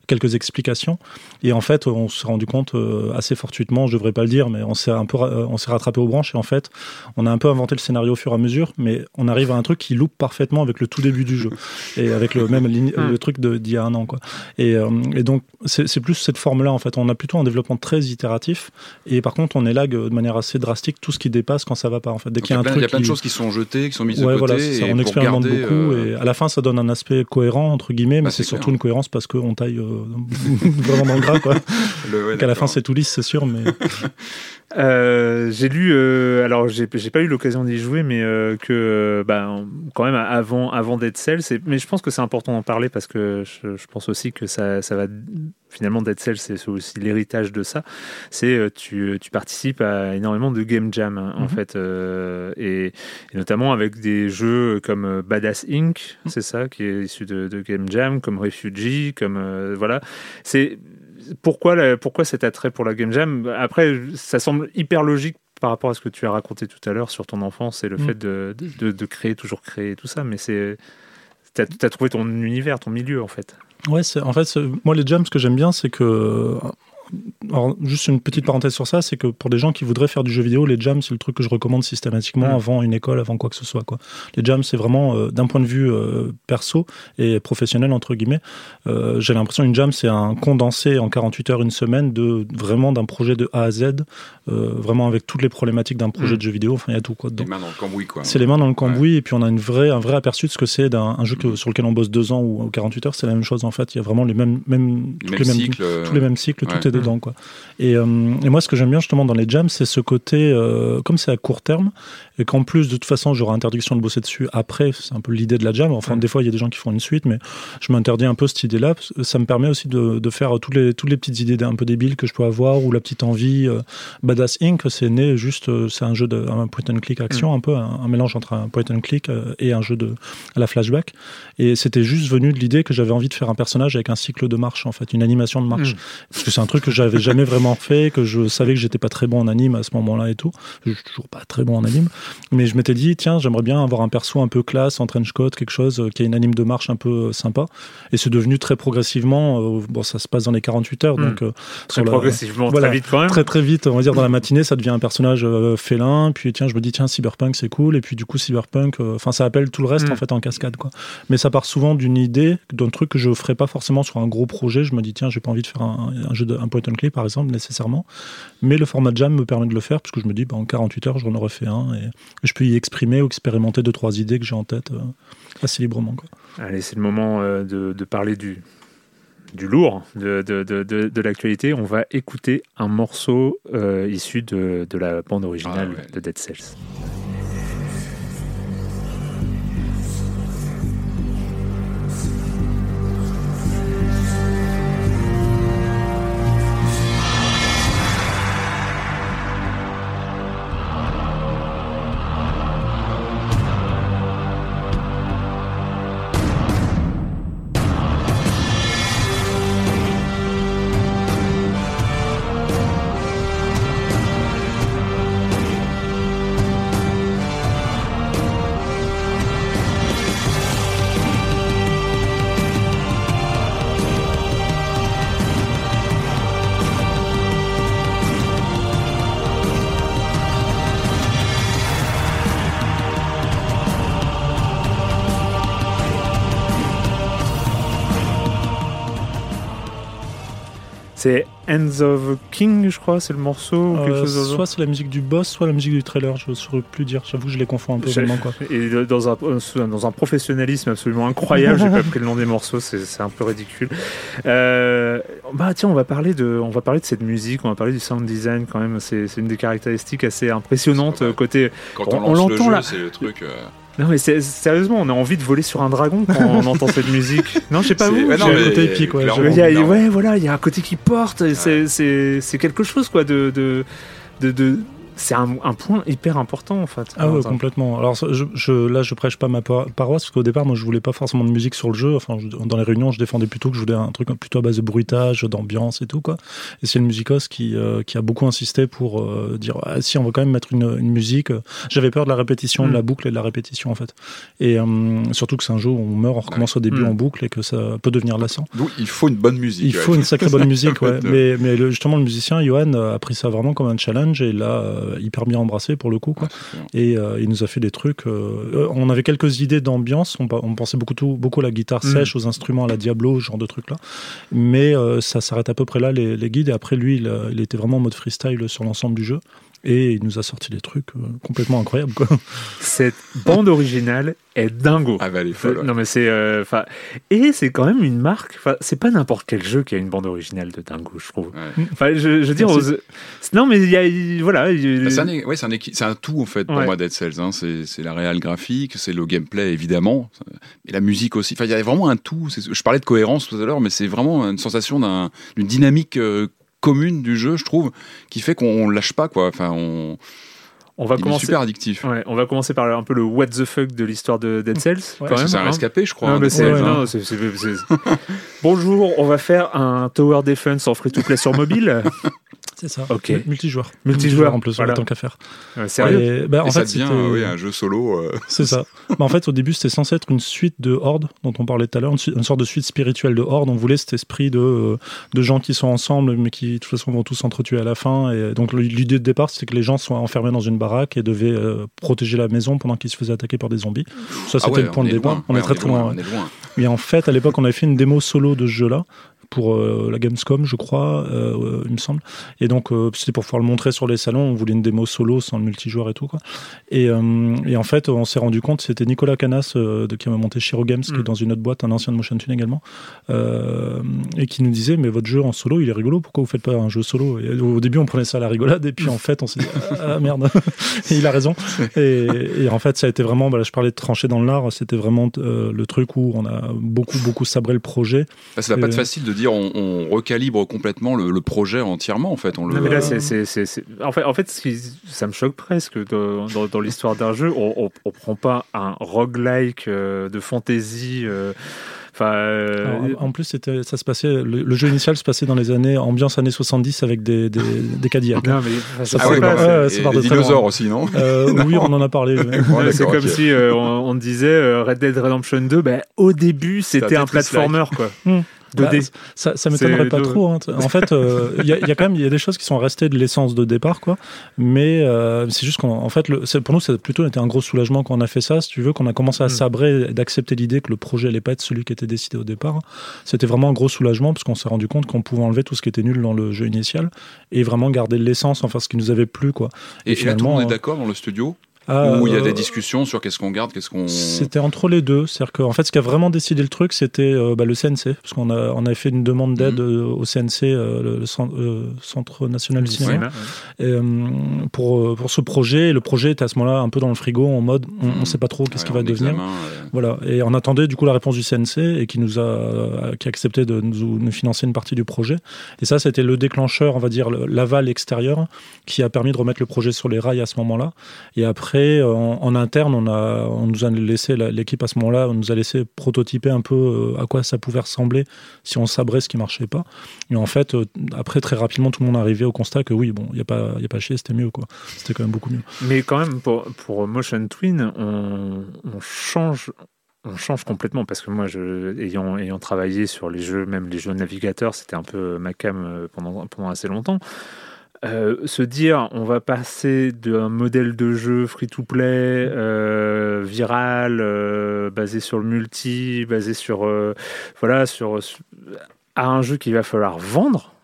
quelques explications. Et en fait, on s'est rendu compte euh, assez fortuitement, je devrais pas le dire, mais on s'est un peu, euh, on s'est rattrapé aux branches et en fait, on a un peu inventé le scénario au fur et à mesure, mais on arrive à un truc qui loupe parfaitement avec le tout début du jeu. (laughs) Et avec le même le truc d'il y a un an quoi. Et euh, et donc, c'est plus cette forme-là, en fait. On a plutôt un développement très itératif. Et par contre, on élague de manière assez drastique tout ce qui dépasse quand ça va pas, en fait. Dès qu'il y a un truc. Il y a plein de choses qui sont jetées, qui sont mises de côté. Voilà, ça, on expérimente beaucoup. Euh, et à la fin, ça donne un aspect cohérent, entre guillemets, mais bah, c'est surtout une cohérence parce qu'on taille euh, (laughs) vraiment dans le gras, quoi. (laughs) Qu'à la fin, c'est tout lisse, c'est sûr, mais. (laughs) j'ai lu, alors j'ai pas eu l'occasion d'y jouer, mais que bah, quand même avant, avant Dead Cells, mais je pense que c'est important d'en parler parce que je, je, pense aussi que ça, ça va finalement Dead Cells, c'est aussi l'héritage de ça. C'est euh, tu, tu participes à énormément de game jam hein, en mhm. fait, euh, et, notamment avec des jeux comme euh, Badass Inc. Mhm. C'est ça qui est issu de, game jam, comme Refugee, comme voilà. C'est pourquoi, pourquoi cet attrait pour la game jam? Après, ça semble hyper logique par rapport à ce que tu as raconté tout à l'heure sur ton enfance et le mhm. fait de, de, de, créer, toujours créer tout ça, mais c'est. Tu as, trouvé ton univers, ton milieu en fait. Ouais, en fait, moi les jams, ce que j'aime bien, c'est que alors, juste une petite parenthèse sur ça, c'est que pour des gens qui voudraient faire du jeu vidéo, les jams, c'est le truc que je recommande systématiquement Mm. avant une école, avant quoi que ce soit. Quoi. Les jams, c'est vraiment, euh, d'un point de vue euh, perso et professionnel, entre guillemets, euh, j'ai l'impression une jam, c'est un condensé en 48 heures, une semaine, de vraiment d'un projet de A à Z, vraiment avec toutes les problématiques d'un projet Mm. de jeu vidéo. Enfin, il y a tout. Quoi, dedans. Les mains dans le cambouis, quoi. C'est les mains dans le cambouis et puis on a une vraie, un vrai aperçu de ce que c'est d'un un jeu que- sur lequel on bosse deux ans ou, ou 48 heures. C'est la même chose en fait. Il y a vraiment les mêmes, mêmes, Les toutes mêmes les mêmes- cycles. tous les mêmes cycles, ouais. tout est dedans. Quoi. Et, euh, et moi, ce que j'aime bien justement dans les jams, c'est ce côté, euh, comme c'est à court terme, et qu'en plus, de toute façon, j'aurai interdiction de bosser dessus après, c'est un peu l'idée de la jam. Enfin, Mm. des fois, il y a des gens qui font une suite, mais je m'interdis un peu cette idée-là. Ça me permet aussi de, de faire toutes les, toutes les petites idées un peu débiles que je peux avoir, ou la petite envie. euh, Badass Inc., c'est né juste, euh, c'est un jeu de un point and click action, un peu, un, un mélange entre un point and click et un jeu de, à la flashback. Et c'était juste venu de l'idée que j'avais envie de faire un personnage avec un cycle de marche, en fait, une animation de marche. Mm. Parce que c'est un truc que j'avais jamais vraiment fait, que je savais que j'étais pas très bon en anime à ce moment-là et tout. Je suis toujours pas très bon en anime. Mais je m'étais dit, tiens, j'aimerais bien avoir un perso un peu classe, en trench coat, quelque chose euh, qui a une anime de marche un peu euh, sympa. Et c'est devenu très progressivement, euh, bon, ça se passe dans les 48 heures, donc euh, Très la- progressivement, voilà. très vite quand même. très très vite, on va dire dans la matinée, ça devient un personnage félin. Puis tiens, je me dis tiens, cyberpunk c'est cool. Et puis du coup, cyberpunk, enfin ça appelle tout le reste en fait en cascade quoi. Mais ça part souvent d'une idée, d'un truc que je ferais pas forcément sur un gros projet. Je me dis tiens, j'ai pas envie de faire un, un jeu de un point and click par exemple nécessairement. Mais le format jam me permet de le faire parce que je me dis bah, en 48 heures, j'en aurais fait un et je peux y exprimer ou expérimenter deux trois idées que j'ai en tête euh, assez librement quoi. Allez, c'est le moment euh, de, de parler du, du lourd de, de, de, de, de l'actualité. On va écouter un morceau euh, issu de, de la bande originale Ah ouais. de Dead Cells. C'est Ends of King, je crois, c'est le morceau ou quelque Euh, chose soit c'est la musique du boss, soit la musique du trailer. Je ne saurais plus dire. J'avoue, je les confonds un peu J'ai- vraiment quoi. Et dans un, euh, dans un professionnalisme absolument incroyable, j'ai (laughs) pas pris le nom des morceaux, c'est c'est un peu ridicule. Euh, bah tiens, on va parler de, on va parler de cette musique, on va parler du sound design quand même. C'est c'est une des caractéristiques assez impressionnantes euh, côté. Quand On- on, l'entend, le là. jeu, c'est le truc. euh, Non mais c'est- sérieusement, on a envie de voler sur un dragon quand on (laughs) entend cette musique. Non, je sais pas c'est- vous. ouais, non, j'ai un mais côté épique, ouais, Il y a- ouais, voilà, il y a un côté qui porte. C'est c'est- c'est quelque chose quoi de de de, de- c'est un, un point hyper important en fait. Ah ouais, complètement. Alors je, je- là, je prêche pas ma par- paroisse parce qu'au départ, moi, je voulais pas forcément de musique sur le jeu. Enfin, je- dans les réunions, je défendais plutôt que je voulais un truc plutôt à base de bruitage, d'ambiance et tout quoi. Et c'est le musicos qui euh, qui a beaucoup insisté pour euh, dire ah, si on va quand même mettre une, une musique. J'avais peur de la répétition, Mm. de la boucle et de la répétition en fait. Et euh, surtout que c'est un jeu où on meurt, on recommence au début Mm. en boucle et que ça peut devenir lassant. Donc il faut une bonne musique. Il ouais. faut une sacrée bonne (laughs) musique, ouais. Mais, mais le- justement, le musicien, Johan, a pris ça vraiment comme un challenge et euh, hyper bien embrassé pour le coup, quoi. Sûr. Et euh, il nous a fait des trucs. euh, euh, on avait quelques idées d'ambiance. On, pensait beaucoup, tout- beaucoup à la guitare Mm. sèche, aux instruments, à la Diablo, ce genre de trucs là. Mais euh, ça s'arrête à peu près là, les, les guides. Et après, lui, il, il était vraiment en mode freestyle sur l'ensemble du jeu. Et il nous a sorti des trucs euh, complètement incroyables, quoi. (laughs) Cette bande originale est dingo. Ah bah elle est folle. ouais. Non mais c'est euh, enfin et c'est quand même une marque. Enfin c'est pas n'importe quel jeu qui a une bande originale de dingo, je trouve. Ouais. Enfin je, je veux dire aux- non mais il y a il- voilà. il- Bah, c'est un, ouais, c'est un, équi- c'est un tout en fait pour Ouais. moi Dead Cells. Hein. C'est, la réelle graphique, c'est le gameplay évidemment, et la musique aussi. Enfin, il y a vraiment un tout. Je parlais de cohérence tout à l'heure, mais c'est vraiment une sensation d'un, d'une dynamique euh, commune du jeu, je trouve, qui fait qu'on lâche pas quoi. Enfin, on, on va il est commencer. super addictif. Ouais, on va commencer par un peu le what the fuck de l'histoire de Dead Cells quand que même. c'est un rescapé, je crois. Non, hein, c'est- ouais, non, c'est- c'est- (laughs) Bonjour, on va faire un tower defense en free to play sur mobile. (laughs) C'est ça. Ok. Multijoueur. Multijoueur, en plus, voilà. tant qu'à faire. Euh, sérieux Et, bah, en Et ça fait, devient c'était- euh, oui, un jeu solo. euh, (laughs) C'est ça. Bah, en fait, au début, c'était censé être une suite de Horde, dont on parlait tout à l'heure, une, sorte de suite spirituelle de Horde. On voulait cet esprit de, euh, de gens qui sont ensemble, mais qui, de toute façon, vont tous s'entretuer à la fin. Et donc, l'idée de départ, c'était que les gens soient enfermés dans une baraque et devaient euh, protéger la maison pendant qu'ils se faisaient attaquer par des zombies. Ça, ah c'était ouais, le point de départ. On Ouais, est très, très loin. On est loin. Et en fait, à l'époque, on avait fait une démo solo de ce jeu-là pour euh, la Gamescom, je crois, euh, il me semble. Et donc, euh, c'était pour pouvoir le montrer sur les salons. On voulait une démo solo sans le multijoueur et tout. Quoi. Et, euh, et en fait, on s'est rendu compte, c'était Nicolas Canas euh, de, qui m'a monté Shiro Games, qui Mm. est dans une autre boîte, un ancien de Motion Twin également, euh, et qui nous disait Mais votre jeu en solo, il est rigolo, pourquoi vous faites pas un jeu solo? Et Au début, on prenait ça à la rigolade, et puis en fait, on s'est dit (laughs) Ah merde, (laughs) et il a raison. Et, et en fait, ça a été vraiment, bah, là, je parlais de trancher dans l'art, c'était vraiment euh, le truc où on a beaucoup, beaucoup sabré le projet. Là, ça va pas être facile de dire on, on recalibre complètement le, le projet entièrement en fait. On le, Non, mais là, c'est, c'est, c'est- c'est- En fait, en ça me choque presque dans, dans- dans l'histoire d'un jeu. On, on, on prend pas un roguelike euh, de fantasy. euh, Enfin, euh, Alors, en plus, c'était, ça se passait, le, le jeu initial se passait dans les années, ambiance années 70 avec des, des, des Cadillacs. non, mais enfin, ça Ah c'est pas- ouais, et ça part les de très loin. dinosaures aussi, non Euh, (laughs) oui, on en a parlé. (laughs) Ouais, c'est comme si euh, on, on disait euh, Red Dead Redemption 2, ben, au début c'était un platformer quoi. 2D. Bah, ça, ça m'étonnerait pas de- trop. hein. En fait, euh, il y, a- y a quand même il y a des choses qui sont restées de l'essence de départ, quoi. Mais euh, c'est juste qu'en en fait, le, c'est- pour nous, ça a plutôt été un gros soulagement quand on a fait ça. Si tu veux, qu'on a commencé à Mm. sabrer, et d'accepter l'idée que le projet allait pas être celui qui était décidé au départ. C'était vraiment un gros soulagement parce qu'on s'est rendu compte qu'on pouvait enlever tout ce qui était nul dans le jeu initial et vraiment garder l'essence, enfin ce qui nous avait plu, quoi. Et, et là, tout le finalement, monde est euh, d'accord dans le studio Ah, Où il y a euh, des discussions sur qu'est-ce qu'on garde, qu'est-ce qu'on. C'était entre les deux. C'est-à-dire qu'en fait, ce qui a vraiment décidé le truc, c'était euh, bah, le CNC. Parce qu'on a, on a fait une demande d'aide Mhm. euh, au CNC, euh, le, le Cen- euh, Centre National du Cinéma, cinéma, ouais. et, euh, pour, euh, pour ce projet. Et le projet était à ce moment-là un peu dans le frigo, en mode on ne Mhm. sait pas trop qu'est-ce Ouais, qui va en devenir. examen, euh, Voilà. Et on attendait du coup la réponse du CNC et qui nous a, euh, qui a accepté de nous, nous financer une partie du projet. Et ça, c'était le déclencheur, on va dire, l'aval extérieur qui a permis de remettre le projet sur les rails à ce moment-là. Et après, euh, en, interne, on, a, on nous a laissé, la- l'équipe à ce moment-là, on nous a laissé prototyper un peu euh, à quoi ça pouvait ressembler si on sabrait ce qui marchait pas. Et en fait, euh, après, très rapidement, tout le monde arrivait au constat que oui, bon, il n'y a pas, a pas chier, c'était mieux, quoi. C'était quand même beaucoup mieux. Mais quand même, pour, Motion Twin, on, change. On change complètement parce que moi, ayant, ayant travaillé sur les jeux, même les jeux navigateurs, c'était un peu ma cam pendant, pendant assez longtemps. Euh, se dire on va passer d'un modèle de jeu free-to-play euh, viral euh, basé sur le multi basé sur euh, voilà sur, sur- à un jeu qu'il va falloir vendre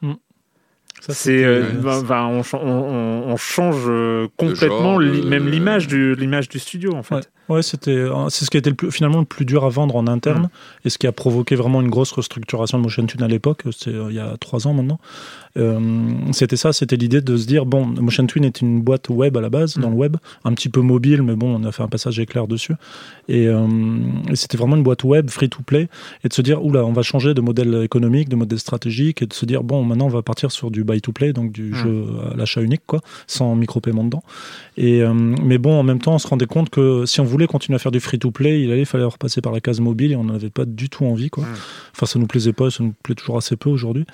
Ça, c'est euh, ben, ben, on, chan- on- on- on change complètement genre, li- euh, même l'image du l'image du studio en fait Ouais. Ouais, c'était, euh, c'est ce qui a été le plus- finalement le plus dur à vendre en interne Mm. et ce qui a provoqué vraiment une grosse restructuration de Motion Twin à l'époque. C'est euh, il y a trois ans maintenant. Euh, c'était ça, c'était l'idée de se dire bon, Motion Twin est une boîte web à la base, Mm. dans le web, un petit peu mobile, mais bon, on a fait un passage éclair dessus. Et, euh, et c'était vraiment une boîte web free to play et de se dire oula, on va changer de modèle économique, de modèle stratégique et de se dire bon, maintenant on va partir sur du buy to play, donc du Mm. jeu à l'achat unique, quoi, sans micro-paiement dedans. Et, euh, mais bon, en même temps, on se rendait compte que si on voulait continuer à faire du free-to-play, il allait falloir repasser par la case mobile et on n'en avait pas du tout envie. Quoi. Enfin, ça nous plaisait pas, ça nous plaît toujours assez peu aujourd'hui.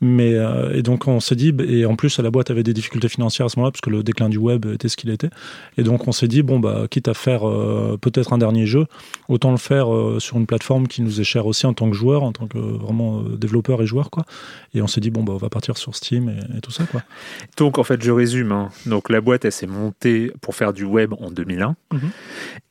Mais euh, et donc on s'est dit, et en plus la boîte avait des difficultés financières à ce moment-là parce que le déclin du web était ce qu'il était. Et donc on s'est dit bon bah quitte à faire euh, peut-être un dernier jeu, autant le faire euh, sur une plateforme qui nous est chère aussi en tant que joueur, en tant que vraiment développeur et joueur quoi. Et on s'est dit bon bah on va partir sur Steam et, et tout ça quoi. donc en fait je résume hein. donc la boîte elle s'est montée pour faire du web en 2001 Mhm.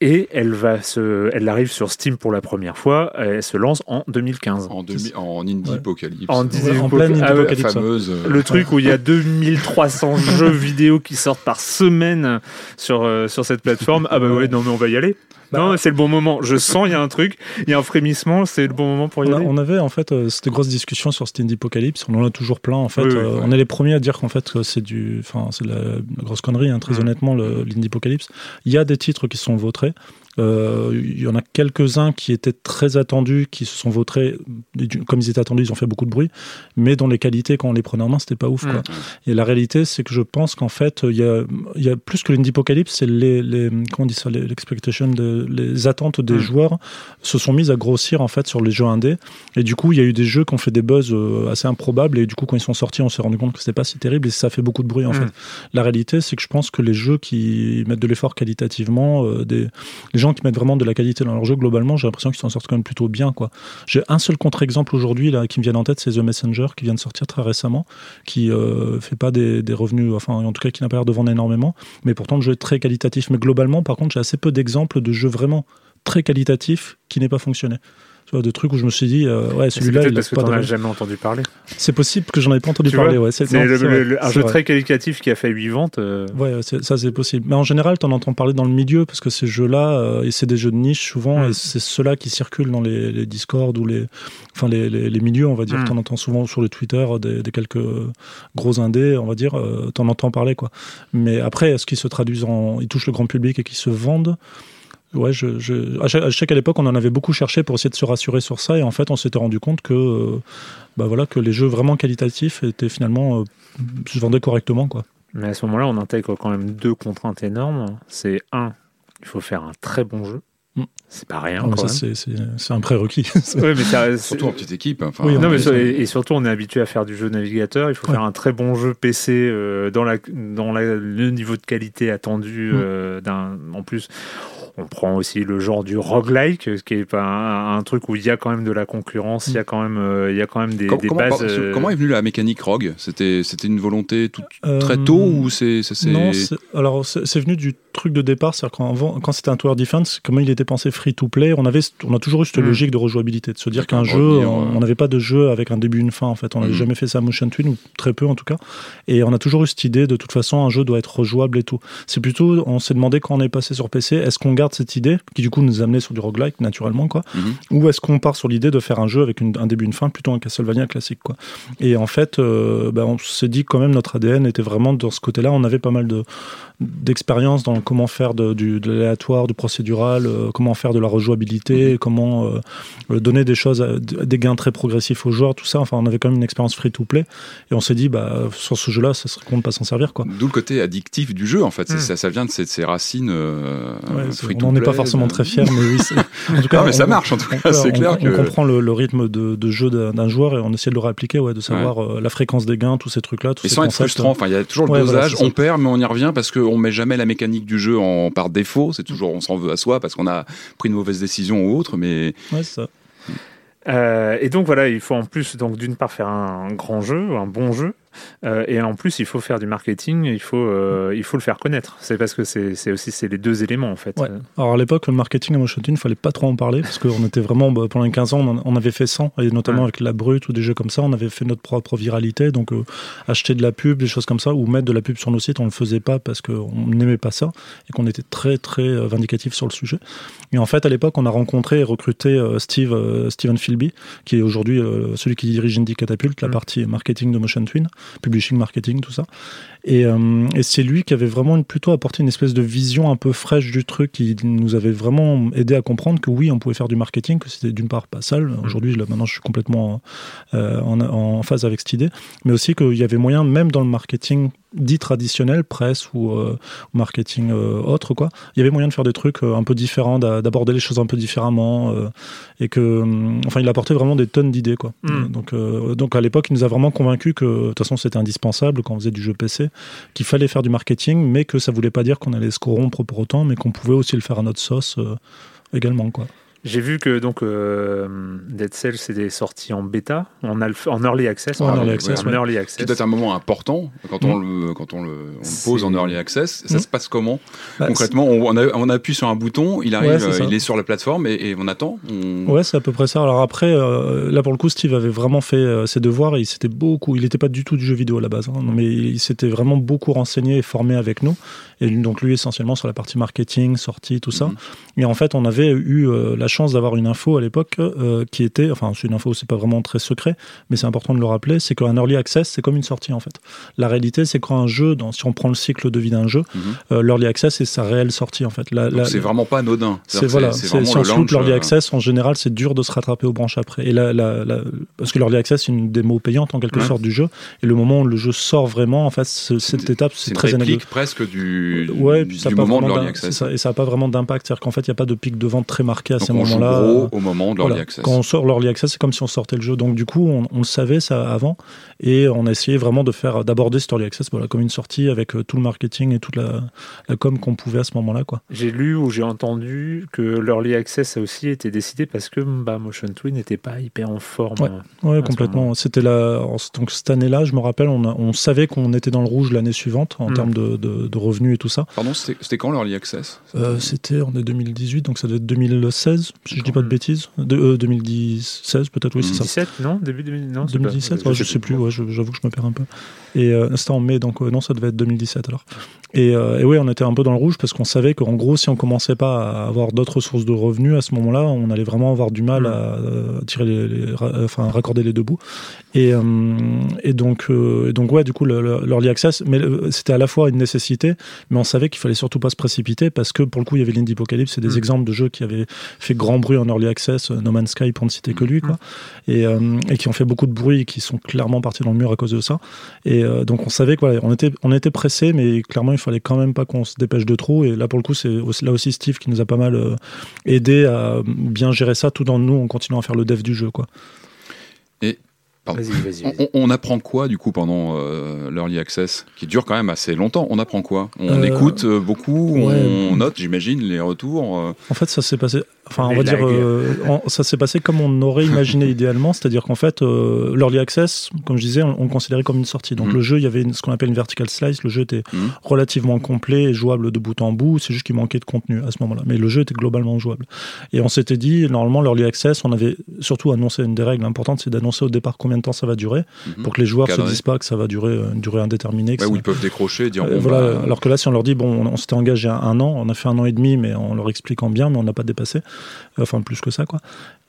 Et elle va se elle arrive sur Steam pour la première fois elle se lance en 2015 En, demi- en indie Ouais. apocalypse. En en Apocalypse. pleine Ah apocalypse. fameuse. euh, le truc où il y a 2300 (laughs) jeux vidéo qui sortent par semaine sur, euh, sur cette plateforme. Ah bah ouais, non mais on va y aller. Bah, non, c'est le bon moment. Je sens, il y a un truc, il y a un frémissement, c'est le bon moment pour y On, a- aller. on avait en fait euh, cette grosse discussion sur Steam Apocalypse. On en a toujours plein en fait. Oui, oui, Euh, ouais. On est les premiers à dire qu'en fait que c'est du, enfin c'est de la, grosse connerie. hein, très Mm. honnêtement, l'Indie Apocalypse. Il y a des titres qui sont vautrés. Euh, il y en a quelques-uns qui étaient très attendus, qui se sont votés, comme ils étaient attendus, ils ont fait beaucoup de bruit, mais dont les qualités, quand on les prenait en main, c'était pas ouf. Quoi. Mm. Et la réalité, c'est que je pense qu'en fait, il y a, il y a plus que l'indipocalypse, c'est les, les, comment on dit ça, les, l'expectation les attentes des Mm. joueurs se sont mises à grossir en fait sur les jeux indés. Et du coup, il y a eu des jeux qui ont fait des buzz euh, assez improbables. Et du coup, quand ils sont sortis, on s'est rendu compte que c'était pas si terrible et ça fait beaucoup de bruit en Mm. fait. La réalité, c'est que je pense que les jeux qui mettent de l'effort qualitativement, euh, des, les gens qui mettent vraiment de la qualité dans leur jeu, globalement, j'ai l'impression qu'ils s'en sortent quand même plutôt bien. quoi. J'ai un seul contre-exemple aujourd'hui qui me vient en tête, c'est The Messenger qui vient de sortir très récemment, qui euh, fait pas des, des revenus, enfin en tout cas qui n'a pas l'air de vendre énormément, mais pourtant le jeu est très qualitatif. Mais globalement, par contre, j'ai assez peu d'exemples de jeux vraiment très qualitatifs qui n'aient pas fonctionné. De trucs où je me suis dit, euh, ouais, celui-là, il parce que pas as jamais entendu parler. C'est possible que j'en ai pas entendu Tu parler. ouais, C'est un jeu très qualitatif qui a fait 8 ventes. euh, Ouais, ça c'est possible. Mais en général, t'en entends parler dans le milieu parce que ces jeux-là, euh, et c'est des jeux de niche souvent, Mm. et c'est ceux-là qui circulent dans les, les Discord ou les, enfin les, les, les milieux, on va dire. Mm. T'en entends souvent sur le Twitter des, des quelques gros indés, on va dire. T'en entends parler quoi. Mais après, est-ce qu'ils se traduisent en, ils touchent le grand public et qu'ils se vendent? Ouais, je, je, à chaque, à chaque- à l'époque, on en avait beaucoup cherché pour essayer de se rassurer sur ça, et en fait, on s'était rendu compte que, euh, bah voilà, que les jeux vraiment qualitatifs étaient finalement euh, se vendaient correctement, quoi. Mais à ce moment-là, on intègre quand même deux contraintes énormes. C'est un, il faut faire un très bon jeu. Mm. C'est pas rien. Ah, c'est- c'est c'est un prérequis. (laughs) Ouais, mais Surtout en petite équipe. Enfin, Oui, non, mais plus, sur- ouais. et, surtout, on est habitué à faire du jeu navigateur. Il faut Ouais. faire un très bon jeu PC euh, dans, la, dans la- le niveau de qualité attendu. Mm. euh, d'un en plus, on prend aussi le genre du roguelike, ce qui est pas un, un truc où il y a quand même de la concurrence. Il y a quand même, euh, il y a quand même des, Com- des comment, bases. par- euh, comment est venue la mécanique Rogue? C'était c'était une volonté tout- Euh, très tôt ou c'est Non, c'est- alors c'est venu du truc de départ, c'est-à-dire quand, quand c'était un Tower Defense, comment il était pensé free to play, on avait, on a toujours eu cette Mm. logique de rejouabilité, de se dire qu'un jeu, on n'avait pas de jeu avec un début et une fin en fait, on n'avait Mm. jamais fait ça à Motion Twin ou très peu en tout cas, et on a toujours eu cette idée de toute façon un jeu doit être rejouable et tout. C'est plutôt, on s'est demandé quand on est passé sur PC, est-ce qu'on garde cette idée qui du coup nous amenait sur du roguelike naturellement quoi, Mhm. ou est-ce qu'on part sur l'idée de faire un jeu avec une- un début une fin plutôt un Castlevania classique quoi et en fait euh, ben, on s'est dit quand même notre ADN était vraiment dans ce côté là on avait pas mal de d'expérience dans comment faire de, du, de l'aléatoire du procédural euh, comment faire de la rejouabilité comment euh, donner des choses à- des gains très progressifs aux joueurs tout ça enfin on avait quand même une expérience free to play et on s'est dit bah sur ce jeu là ça serait con de pas s'en servir quoi D'où le côté addictif du jeu en fait. C'est- Mm. Ça, ça vient de ces, de ces racines. euh, Ouais, on to n'en est pas forcément très fiers mais oui c'est- (laughs) en tout cas Non, mais ça on- marche en tout on- cas. C'est on- clair on, que. comprend le, le rythme de, de jeu d'un joueur et on essaie de le réappliquer, ouais, de savoir euh, la fréquence des gains, tous ces trucs-là. tous Et ces sans être frustrant, enfin, il y a toujours le Ouais, dosage. on perd, mais on y revient parce qu'on met jamais la mécanique du jeu en par défaut. C'est toujours, on s'en veut à soi parce qu'on a pris une mauvaise décision ou autre. Mais Ouais, c'est ça. Euh, et donc voilà, il faut en plus, donc d'une part faire un grand jeu, un bon jeu, euh, et en plus il faut faire du marketing, il faut, euh, il faut le faire connaître. C'est parce que c'est aussi c'est les deux éléments en fait. Ouais. Alors à l'époque, le marketing à Motion Twin, il fallait pas trop en parler parce qu'on (laughs) était vraiment, bah, pendant les 15 ans, on, avait fait 100, et notamment Ouais. avec la brute ou des jeux comme ça, on avait fait notre propre viralité, donc euh, acheter de la pub, des choses comme ça, ou mettre de la pub sur nos sites, on le faisait pas parce qu'on n'aimait pas ça et qu'on était très très vindicatif sur le sujet. Et en fait, à l'époque, on a rencontré et recruté Steve, Steven Philby, qui est aujourd'hui celui qui dirige Indie Catapult, la Mm. partie marketing de Motion Twin, publishing, marketing, tout ça. Et, euh, et c'est lui qui avait vraiment une- plutôt apporté une espèce de vision un peu fraîche du truc, qui nous avait vraiment aidé à comprendre que oui, on pouvait faire du marketing, que c'était d'une part pas sale. Aujourd'hui, là, maintenant, je suis complètement euh, en, en phase avec cette idée, mais aussi qu'il y avait moyen, même dans le marketing dit traditionnel, presse ou euh, marketing euh, autre, quoi, il y avait moyen de faire des trucs euh, un peu différents, d'a- d'aborder les choses un peu différemment, euh, et que, enfin, il apportait vraiment des tonnes d'idées, quoi. Mm. Donc, euh, donc à l'époque, il nous a vraiment convaincu que de toute façon, c'était indispensable quand on faisait du jeu PC, qu'il fallait faire du marketing, mais que ça voulait pas dire qu'on allait se corrompre pour autant, mais qu'on pouvait aussi le faire à notre sauce euh, également, quoi. J'ai vu que donc euh, Dead Cells c'est sorti en bêta, en, alpha- en early access, Ouais, en early access, en ouais. early qui access. doit être un moment important quand on le quand on le, on le C'est- pose en early access. Ça Mm. se passe comment Bah, concrètement on, on, a- on appuie sur un bouton, il arrive, Ouais, c'est ça. il est sur la plateforme et, et on attend. on- Ouais, c'est à peu près ça. Alors après, euh, là pour le coup, Steve avait vraiment fait euh, ses devoirs et il s'était beaucoup. Il n'était pas du tout du jeu vidéo à la base, hein, mais il s'était vraiment beaucoup renseigné et formé avec nous. Et donc lui essentiellement sur la partie marketing, sortie, tout ça. Mhm. Et en fait, on avait eu euh, la chance d'avoir une info à l'époque euh, qui était, enfin c'est une info, c'est pas vraiment très secret, mais c'est important de le rappeler, c'est qu'un early access c'est comme une sortie en fait. La réalité c'est quand un jeu, dans, si on prend le cycle de vie d'un jeu, euh, l'early access c'est sa réelle sortie en fait. C'est vraiment pas anodin. c'est voilà, si on se loupe l'early euh, access, en général, c'est dur de se rattraper aux branches après. Et la, la- la- parce que l'early access, c'est une démo payante en quelque Ouais. sorte du jeu. Et le moment où le jeu sort vraiment, en fait, ce- cette étape, C'est très anecdotique. presque du, Ouais, du, du moment de l'early access. ça, et ça n'a pas vraiment d'impact. C'est-à-dire qu'en fait, il n'y a pas de pic de vente très marqué à ces gros au moment de l'early Voilà. access. Quand on sort l'early access, c'est comme si on sortait le jeu. Donc du coup, on, on le savait ça avant, et on a essayé vraiment de faire, d'aborder cet early access, voilà, comme une sortie avec euh, tout le marketing et toute la, la com qu'on pouvait à ce moment-là, quoi. J'ai lu ou j'ai entendu que l'early access a aussi été décidé parce que bah, Motion Twin n'était pas hyper en forme. Ouais. Ouais, ce complètement. C'était la donc cette année-là, je me rappelle, on, a- on savait qu'on était dans le rouge l'année suivante en Mm. termes de, de- de revenus et tout ça. Pardon, c'était c'était quand l'early access? Euh, C'était en 2018, donc ça devait être 2016, si je dis pas de Mm. bêtises. De, euh, 2016 peut-être, oui, c'est ça. 2017, non? Début 2000, non, c'est pas- 2017, ouais, je sais plus, ouais, j'avoue que je me perds un peu. Et euh, c'était en mai, donc euh, non, ça devait être 2017 alors. Et, euh, et oui, on était un peu dans le rouge parce qu'on savait qu'en gros, si on commençait pas à avoir d'autres sources de revenus à ce moment-là, on allait vraiment avoir du mal Mm. à, euh, tirer les, les- ra- enfin, raccorder les deux bouts. Et, et donc, et donc ouais, du coup, le- le- l'early access, mais c'était à la fois une nécessité, mais on savait qu'il fallait surtout pas se précipiter parce que pour le coup, il y avait l'Indie Apocalypse, c'est des Mm. exemples de jeux qui avaient fait grand bruit en early access, No Man's Sky pour ne citer que lui, quoi, et, et qui ont fait beaucoup de bruit et qui sont clairement partis dans le mur à cause de ça. Et euh, donc on savait qu'on on était, on était pressé, mais clairement il fallait quand même pas qu'on se dépêche de trop. Et là pour le coup, c'est aussi- là aussi Steve qui nous a pas mal euh, aidé à bien gérer ça, tout en nous en continuant à faire le dev du jeu, quoi. Pardon. Vas-y, vas-y. On, vas-y. on- on apprend quoi du coup pendant euh, l'early access qui dure quand même assez longtemps? On apprend quoi? On Euh, écoute euh, beaucoup, ouais. on note, j'imagine, les retours. euh? En fait, ça s'est passé. Enfin, on va dire, euh, ça s'est passé comme on aurait imaginé idéalement, c'est-à-dire qu'en fait, euh, l'early access, comme je disais, on, on le considérait comme une sortie. Donc Mhm. le jeu, il y avait une- ce qu'on appelle une vertical slice. Le jeu était Mhm. relativement complet et jouable de bout en bout. C'est juste qu'il manquait de contenu à ce moment-là, mais le jeu était globalement jouable. Et on s'était dit, normalement, l'early access, on avait surtout annoncé une des règles importantes, c'est d'annoncer au départ combien de temps ça va durer, Mhm. pour que les joueurs Cadré. se disent pas que ça va durer euh, une durée indéterminée. que Ouais, ça- où ils peuvent décrocher, dire euh, voilà, bah, alors que là, si on leur dit, bon, on, on s'était engagé à un an, on a fait un an et demi, mais en leur expliquant bien, mais on n'a pas dépassé. Enfin, plus que ça, quoi.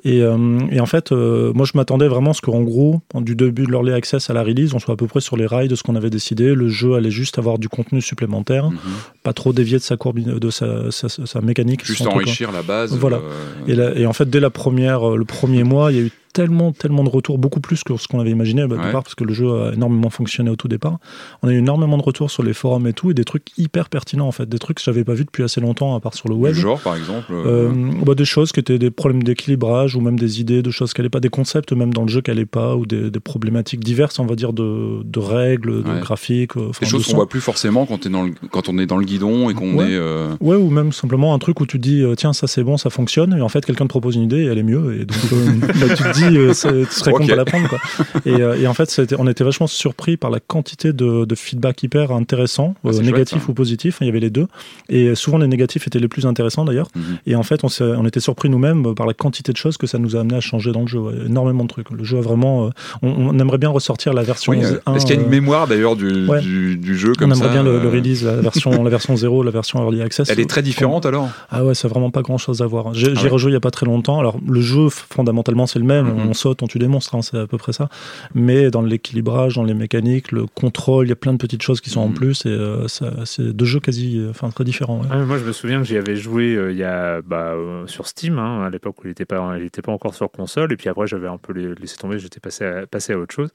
Et, euh, et en fait, euh, moi, je m'attendais vraiment à ce qu'en gros, du début de l'early access à la release, on soit à peu près sur les rails de ce qu'on avait décidé. Le jeu allait juste avoir du contenu supplémentaire, mhm. pas trop dévier de sa courbe, de sa, sa, sa mécanique. juste truc, enrichir la base. Voilà. euh, et, et en fait, dès la première, le premier mois, il y a eu tellement, tellement de retours, beaucoup plus que ce qu'on avait imaginé au Ouais. départ, parce que le jeu a énormément fonctionné au tout départ. On a eu énormément de retours sur les forums et tout, et des trucs hyper pertinents en fait, des trucs que j'avais pas vu depuis assez longtemps, à part sur le web. Genre, par exemple. euh, Euh, bah, des choses qui étaient des problèmes d'équilibrage ou même des idées de choses qui n'allaient pas, des concepts même dans le jeu qui n'allaient pas ou des, des problématiques diverses, on va dire, de, de règles, de Ouais. graphiques. euh, des de choses qu'on son. voit plus forcément quand, t'es dans le- quand on est dans le guidon et qu'on Ouais. est. euh, Ouais, ou même simplement un truc où tu dis, tiens, ça c'est bon, ça fonctionne, et en fait, quelqu'un te propose une idée et elle est mieux, et donc euh, (laughs) bah, tu te dis, euh, c'est- tu serais con Ok. de pas la prendre, quoi. Et, euh, et en fait, on était vachement surpris par la quantité de, de feedback hyper intéressant, Ah, euh, négatif chouette, ça. ou positif, il y avait les deux, et souvent les négatifs étaient les plus intéressants d'ailleurs. mhm. Et en fait, on, était surpris nous-mêmes par la quantité de choses que ça nous a amené à changer dans le jeu. ouais. Énormément de trucs. Le jeu a vraiment. euh, on, on aimerait bien ressortir la version Oui, euh, 1. Est-ce qu'il y a une euh, mémoire d'ailleurs du, ouais. du, du jeu on comme aimerait ça bien le, le euh, release, la version, la version 0, la version Early Access. Elle est très différente alors? Ah ouais, c'est vraiment pas grand chose à voir. J'ai Ah ouais. rejoué il y a pas très longtemps. Alors, le jeu, fondamentalement, c'est le même. On saute, on tue des monstres, hein, c'est à peu près ça. Mais dans l'équilibrage, dans les mécaniques, le contrôle, il y a plein de petites choses qui sont en Mhm. plus. Et euh, c'est deux jeux quasi. euh, Enfin, très différents. ouais. Ah, moi, je me souviens que j'y avais joué euh, il y a, bah, euh, sur Steam, hein, à l'époque où il n'était pas, il était pas encore sur console. Et puis après, j'avais un peu laissé tomber, j'étais passé à, passé à autre chose.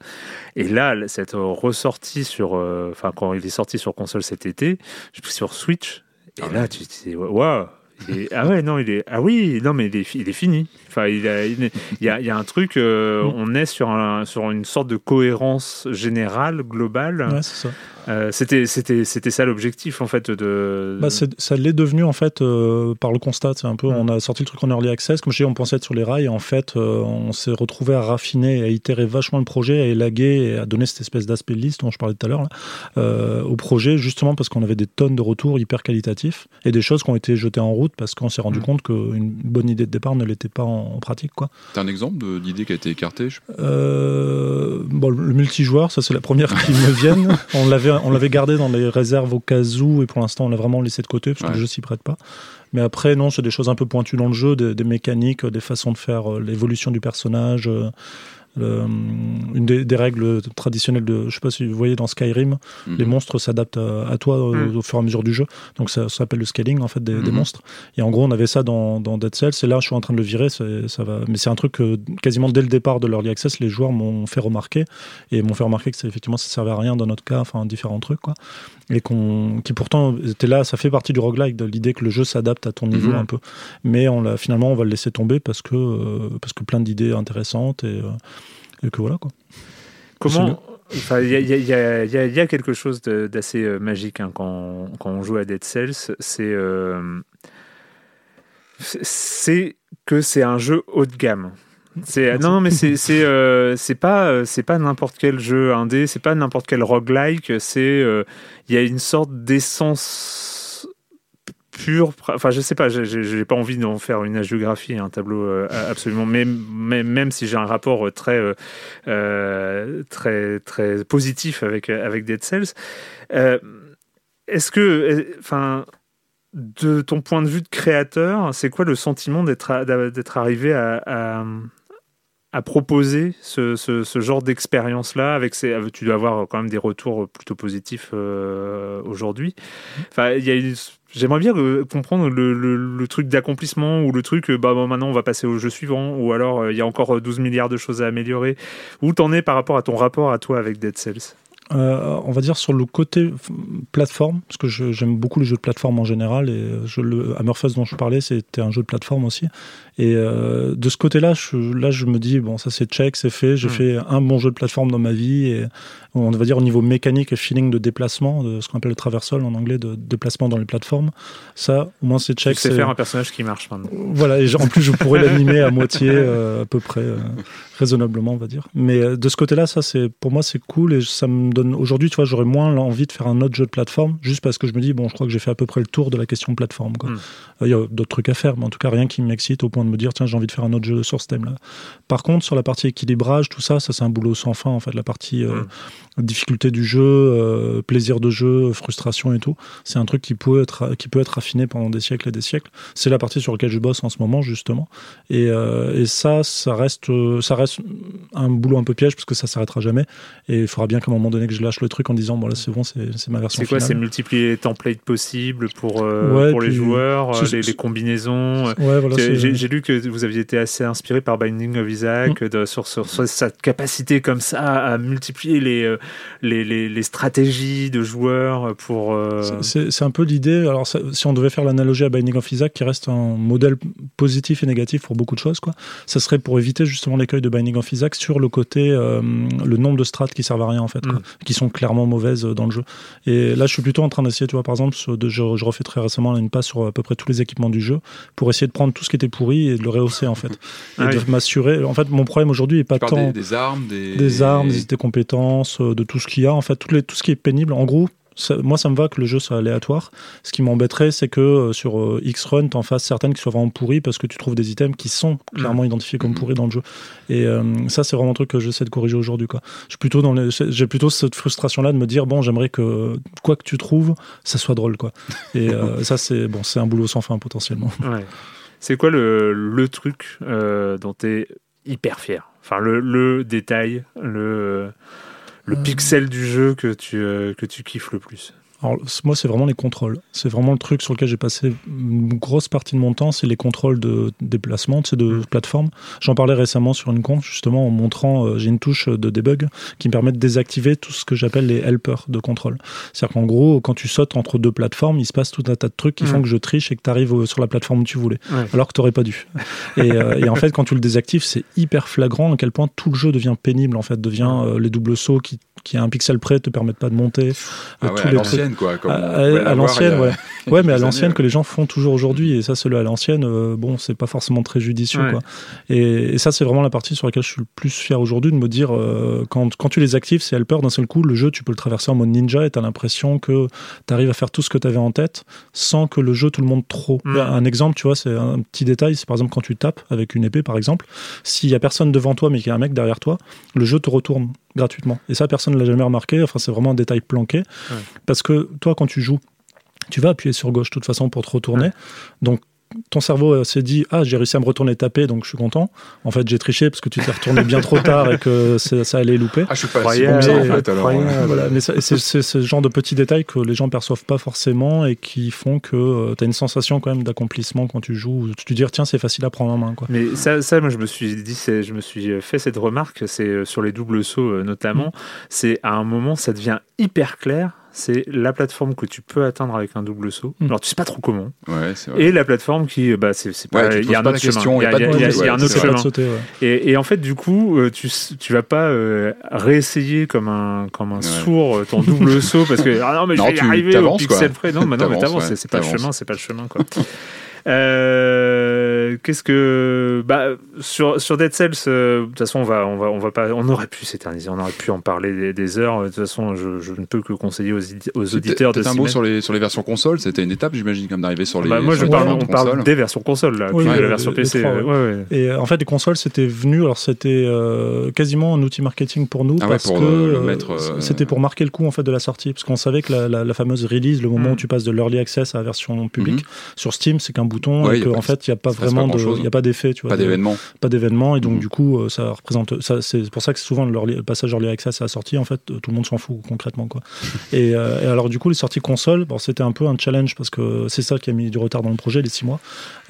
Et là, cette ressortie sur. Enfin, quand il est sorti sur console cet été, sur Switch. Et Ah là, tu te dis, waouh! Est- Ah ouais, non, il est. Ah oui, non, mais il est, il est fini. Enfin, il, a- il est- il y, a, il y a un truc, euh, Mm. on est sur, un, sur une sorte de cohérence générale, globale. Ouais, c'est ça. Euh, c'était, c'était, c'était ça l'objectif, en fait, de. Bah, ça l'est devenu en fait euh, par le constat. C'est un peu, on a sorti le truc en early access. Comme je dis, on pensait être sur les rails. Et en fait, euh, on s'est retrouvé à raffiner, à itérer vachement le projet, à élaguer et à donner cette espèce d'aspect de liste dont je parlais tout à l'heure euh, au projet, justement parce qu'on avait des tonnes de retours hyper qualitatifs et des choses qui ont été jetées en route parce qu'on s'est rendu Mm. compte qu'une bonne idée de départ ne l'était pas en, en pratique, quoi. T'as un exemple d'idée qui a été écartée je- Euh, bon, le multijoueur, ça c'est la première qui me vienne. (laughs) On l'avait, on l'avait gardé dans les réserves au cas où, et pour l'instant, on l'a vraiment laissé de côté parce que Ouais. le jeu s'y prête pas. Mais après, non, c'est des choses un peu pointues dans le jeu, des, des mécaniques, des façons de faire euh, l'évolution du personnage. Euh, le- une des, des règles traditionnelles de, je sais pas si vous voyez dans Skyrim, Mhm. les monstres s'adaptent à, à toi euh, Mhm. au fur et à mesure du jeu. Donc ça, ça s'appelle le scaling en fait des, des Mhm. monstres. Et en gros, on avait ça dans, dans Dead Cells. Et là, je suis en train de le virer. Ça va. Mais c'est un truc que quasiment dès le départ de l'early access, les joueurs m'ont fait remarquer et m'ont fait remarquer que c'est effectivement ça servait à rien dans notre cas, enfin différents trucs quoi. Et qu'on, qui pourtant était là, ça fait partie du roguelike, de l'idée que le jeu s'adapte à ton niveau un peu. Mais on l'a finalement, on va le laisser tomber parce que euh, parce que plein d'idées intéressantes et, euh, et que voilà quoi. Comment Enfin, il y, a- il y y a- y y quelque chose d'assez euh, magique hein, quand, quand on joue à Dead Cells. C'est euh, c'est que c'est un jeu haut de gamme. C'est non, mais c'est euh, pas euh, c'est pas n'importe quel jeu indé, c'est pas n'importe quel roguelike. C'est euh, il y a une sorte d'essence pure. Enfin, je sais pas, j'ai j'ai pas envie d'en faire une hagiographie, un tableau euh, absolument. Même même même si j'ai un rapport euh, très euh, très très positif avec avec Dead Cells. Est-ce que, enfin, de ton point de vue de créateur, c'est quoi le sentiment d'être arrivé à, proposer ce, genre d'expérience-là avec avec- tu dois avoir quand même des retours plutôt positifs aujourd'hui? Enfin, il y a une- J'aimerais bien euh, comprendre le, truc d'accomplissement ou le truc, euh, bah maintenant on va passer au jeu suivant, ou alors euh, il y a encore euh, 12 milliards de choses à améliorer. Où t'en es par rapport à ton rapport à toi avec Dead Cells? Euh, on va dire sur le côté plateforme, parce que j'aime beaucoup les jeux de plateforme en général, et euh, je, le Hammerfest dont je parlais, c'était un jeu de plateforme aussi. Et euh, de ce côté-là, je, là, je me dis, bon, ça c'est check, c'est fait, j'ai Mm. fait un bon jeu de plateforme dans ma vie, et on va dire au niveau mécanique et feeling de déplacement, de ce qu'on appelle le traversal en anglais, de déplacement dans les plateformes, ça, au moins c'est check. C'est- faire un personnage qui marche maintenant. voilà, et en plus je pourrais (laughs) l'animer à moitié, euh, à peu près, raisonnablement, on va dire. Mais de ce côté-là, ça c'est pour moi c'est cool et ça me donne aujourd'hui, tu vois, j'aurais moins l'envie de faire un autre jeu de plateforme, juste parce que je me dis bon, je crois que j'ai fait à peu près le tour de la question plateforme. quoi. Mm. Euh, Il y a d'autres trucs à faire, mais en tout cas rien qui m'excite au point de me dire tiens j'ai envie de faire un autre jeu sur ce thème-là. Par contre, sur la partie équilibrage, tout ça, ça c'est un boulot sans fin en fait, la partie euh, difficulté du jeu, euh, plaisir de jeu, frustration et tout. C'est un truc qui peut être qui peut être affiné pendant des siècles et des siècles. C'est la partie sur laquelle je bosse en ce moment justement. Et, euh, et ça, ça reste, ça reste un boulot un peu piège parce que ça s'arrêtera jamais. Et il faudra bien qu'à un moment donné que je lâche le truc en disant bon là c'est bon, c'est c'est ma version C'est quoi C'est multiplier les templates possibles pour, euh, Ouais, pour les joueurs, euh, les, combinaisons. euh, Ouais, voilà. J'ai lu que vous aviez été assez inspiré par Binding of Isaac de- sur, sur, sur cette capacité comme ça à multiplier les, les, les, les stratégies de joueurs pour. euh, C'est- un peu l'idée. Alors, ça- si on devait faire l'analogie à Binding of Isaac, qui reste un modèle positif et négatif pour beaucoup de choses, quoi, ça serait pour éviter justement l'écueil de Binding of Isaac sur le côté, euh, le nombre de strates qui servent à rien, en fait, quoi, Mm. Qui sont clairement mauvaises euh, dans le jeu. Et là, je suis plutôt en train d'essayer, tu vois, par exemple, de- je, je refais très récemment une passe sur à peu près tous les équipements du jeu pour essayer de prendre tout ce qui était pourri et de le rehausser, en fait. Et Ah de oui. m'assurer. En fait, mon problème aujourd'hui est pas tant des, des armes, des, des armes, des, des compétences, euh, de tout ce qu'il y a, en fait, tout, les, tout ce qui est pénible. En gros, ça- moi, ça me va que le jeu soit aléatoire. Ce qui m'embêterait, c'est que euh, sur euh, X-Run, t'en fasses certaines qui soient vraiment pourries parce que tu trouves des items qui sont clairement identifiés comme Mhm. pourris dans le jeu. Et euh, ça, c'est vraiment un truc que j'essaie de corriger aujourd'hui. quoi. Je suis plutôt dans les- J'ai plutôt cette frustration-là de me dire, bon, j'aimerais que quoi que tu trouves, ça soit drôle. quoi. Et euh, (laughs) ça, c'est bon, c'est un boulot sans fin potentiellement. ouais. C'est quoi le, le truc dont tu es hyper fier? Enfin, le, le détail, le, le Euh. pixel du jeu que tu, euh, que tu kiffes le plus Alors, moi, c'est vraiment les contrôles. C'est vraiment le truc sur lequel j'ai passé une grosse partie de mon temps, c'est les contrôles de déplacement, c'est de Mm. plateforme. J'en parlais récemment sur une conf, justement, en montrant, euh, j'ai une touche de debug qui me permet de désactiver tout ce que j'appelle les helpers de contrôle. C'est-à-dire qu'en gros, quand tu sautes entre deux plateformes, il se passe tout un tas de trucs qui Mm. font que je triche et que tu arrives sur la plateforme où tu voulais, Ouais. alors que tu n'aurais pas dû. Et, euh, et en fait, quand tu le désactives, c'est hyper flagrant à quel point tout le jeu devient pénible, en fait, devient euh, les doubles sauts qui, qui à un pixel près te permettent pas de monter. Ah euh, ouais, tous à l'ancienne, quoi. Comme À, l'ancienne, a- ouais. (laughs) Ouais, mais à l'ancienne que les gens font toujours aujourd'hui, et ça, c'est le à l'ancienne, euh, bon, c'est pas forcément très judicieux, Ouais. quoi. Et, et ça, c'est vraiment la partie sur laquelle je suis le plus fier aujourd'hui de me dire, euh, quand, quand tu les actives, c'est helper, d'un seul coup, le jeu, tu peux le traverser en mode ninja et t'as l'impression que t'arrives à faire tout ce que t'avais en tête sans que le jeu te le montre trop. Mm. Un exemple, tu vois, c'est un petit détail, c'est par exemple quand tu tapes avec une épée, par exemple, s'il y a personne devant toi mais qu'il y a un mec derrière toi, le jeu te retourne gratuitement. Et ça, personne ne l'a jamais remarqué. Enfin, c'est vraiment un détail planqué. Parce que toi, quand tu joues, tu vas appuyer sur gauche de toute façon pour te retourner. Donc, ton cerveau euh, s'est dit ah j'ai réussi à me retourner taper donc je suis content. En fait j'ai triché parce que tu t'es retourné bien trop tard et que (laughs) ça allait louper. Ah je suis pas si bon en fait alors voilà, mais c'est ce genre de petits détails que les gens perçoivent pas forcément et qui font que euh, tu as une sensation quand même d'accomplissement quand tu joues tu te dis tiens c'est facile à prendre en main quoi. Mais ça, ça moi je me suis dit je me suis fait cette remarque c'est euh, sur les doubles sauts notamment. Mm. c'est à un moment ça devient hyper clair c'est la plateforme que tu peux atteindre avec un double saut. Hmm. Alors tu sais pas trop comment. Ouais, vrai. Et la plateforme qui, bah, c'est pas. Il y a un autre chemin. Il y a un autre chemin. Et, en fait, du coup, euh, tu tu vas pas euh, réessayer comme un comme un sourd euh, ton double saut parce que ah non mais (laughs) je vais y arriver au pixel près. Non, mais non, mais t'avances. C'est pas le chemin, c'est pas le chemin quoi. (laughs) Euh, qu'est-ce que bah sur sur Dead Cells euh, de toute façon on va on va on va pas on aurait pu s'éterniser on aurait pu en parler des, heures. De toute façon je, je, ne peux que conseiller aux, aux auditeurs de un mot sur les sur les versions console c'était une étape j'imagine comme d'arriver sur les bah, moi je parle on parle des versions console là oui, la version PC et en fait les consoles c'était venu alors c'était euh, quasiment un outil marketing pour nous ah parce pour que c'était pour marquer le coup en fait de la sortie. Parce qu'on savait que la, la, fameuse release le moment mm. où tu passes de l'early access à la version publique mm-hmm. sur Steam c'est qu'un bouton et qu'en fait il n'y a pas vraiment de il y a pas d'effet tu vois pas d'événement. pas d'événement et donc mm. du coup euh, ça représente ça c'est pour ça que souvent le passage early access à la sortie en fait tout le monde s'en fout concrètement quoi. (laughs) Euh, et, alors du coup les sorties console bon, c'était un peu un challenge parce que c'est ça qui a mis du retard dans le projet les six mois.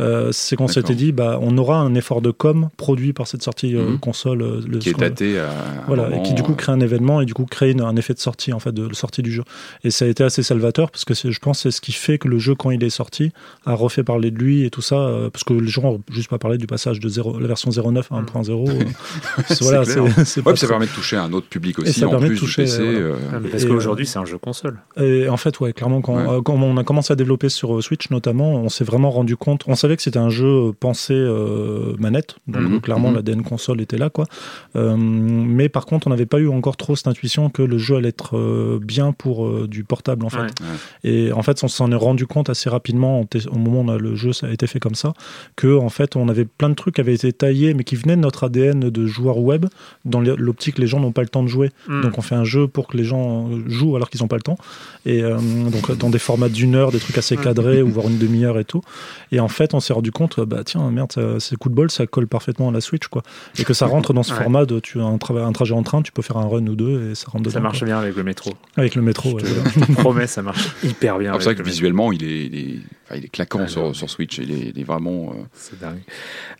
Euh, c'est qu'on s'était dit bah on aura un effort de com produit par cette sortie mm. console le, qui est daté à voilà et qui du coup crée un événement et du coup crée un effet de sortie en fait de, sortie du jeu. Et ça a été assez salvateur parce que je pense c'est ce qui fait que le jeu quand il est sorti a refait parler de lui et tout ça, euh, parce que les gens n'ont juste pas parlé du passage de 0, la version 0.9 à 1.0. (laughs) Euh, voilà, c'est, ouais, ça permet de toucher un autre public aussi, ça en permet plus de toucher, du PC. Euh, parce qu'aujourd'hui, c'est un jeu console. Et en fait, ouais, clairement, quand, quand, on a commencé à développer sur Switch notamment, on s'est vraiment rendu compte, on savait que c'était un jeu pensé manette, donc mhm, clairement, mhm. l'ADN console était là, quoi. mais par contre, on n'avait pas eu encore trop cette intuition que le jeu allait être bien pour du portable, en fait. Et en fait, on s'en est rendu compte assez rapidement au moment où le jeu ça a été fait comme ça, que en fait on avait plein de trucs qui avaient été taillés, mais qui venaient de notre ADN de joueur web. Dans l'optique, les gens n'ont pas le temps de jouer, hmm. donc on fait un jeu pour que les gens jouent alors qu'ils n'ont pas le temps. Et euh, donc dans des formats d'une heure, des trucs assez hmm. cadrés, ou voire une demi-heure et tout. Et en fait, on s'est rendu compte, bah tiens, merde, c'est coup de bol, ça colle parfaitement à la Switch, quoi. Et que ça rentre dans ce format de tu as un, un, trajet en train, tu peux faire un run ou deux et ça rentre dedans. Ça marche bien avec le métro. Avec le métro, je, te, (laughs) promets, ça marche hyper bien. C'est vrai que visuellement, il est, il est, il est claquant sur, sur, Switch. Il est, il est vraiment. Euh, c'est dingue.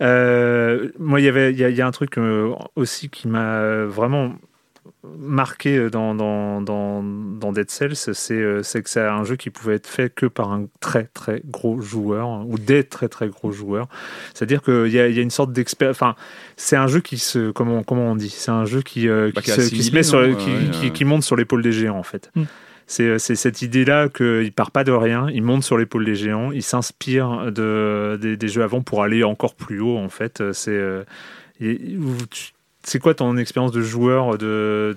Euh, moi, il y avait, il y, a un truc euh, aussi qui m'a vraiment marqué dans, dans, dans, dans Dead Cells, c'est que c'est un jeu qui pouvait être fait que par un très très gros joueur ou des très très gros joueurs. C'est-à-dire qu'il y, y, a une sorte d'expert. Enfin, c'est un jeu qui se. Comment, comment on dit? C'est un jeu qui, bah, qui, se, met sur, hein, qui, qui, monte sur l'épaule des géants en fait. Mm. C'est cette idée-là qu'il part pas de rien, il monte sur l'épaule des géants, il s'inspire de, des, jeux avant pour aller encore plus haut, en fait. C'est euh, c'est quoi ton expérience de joueur de,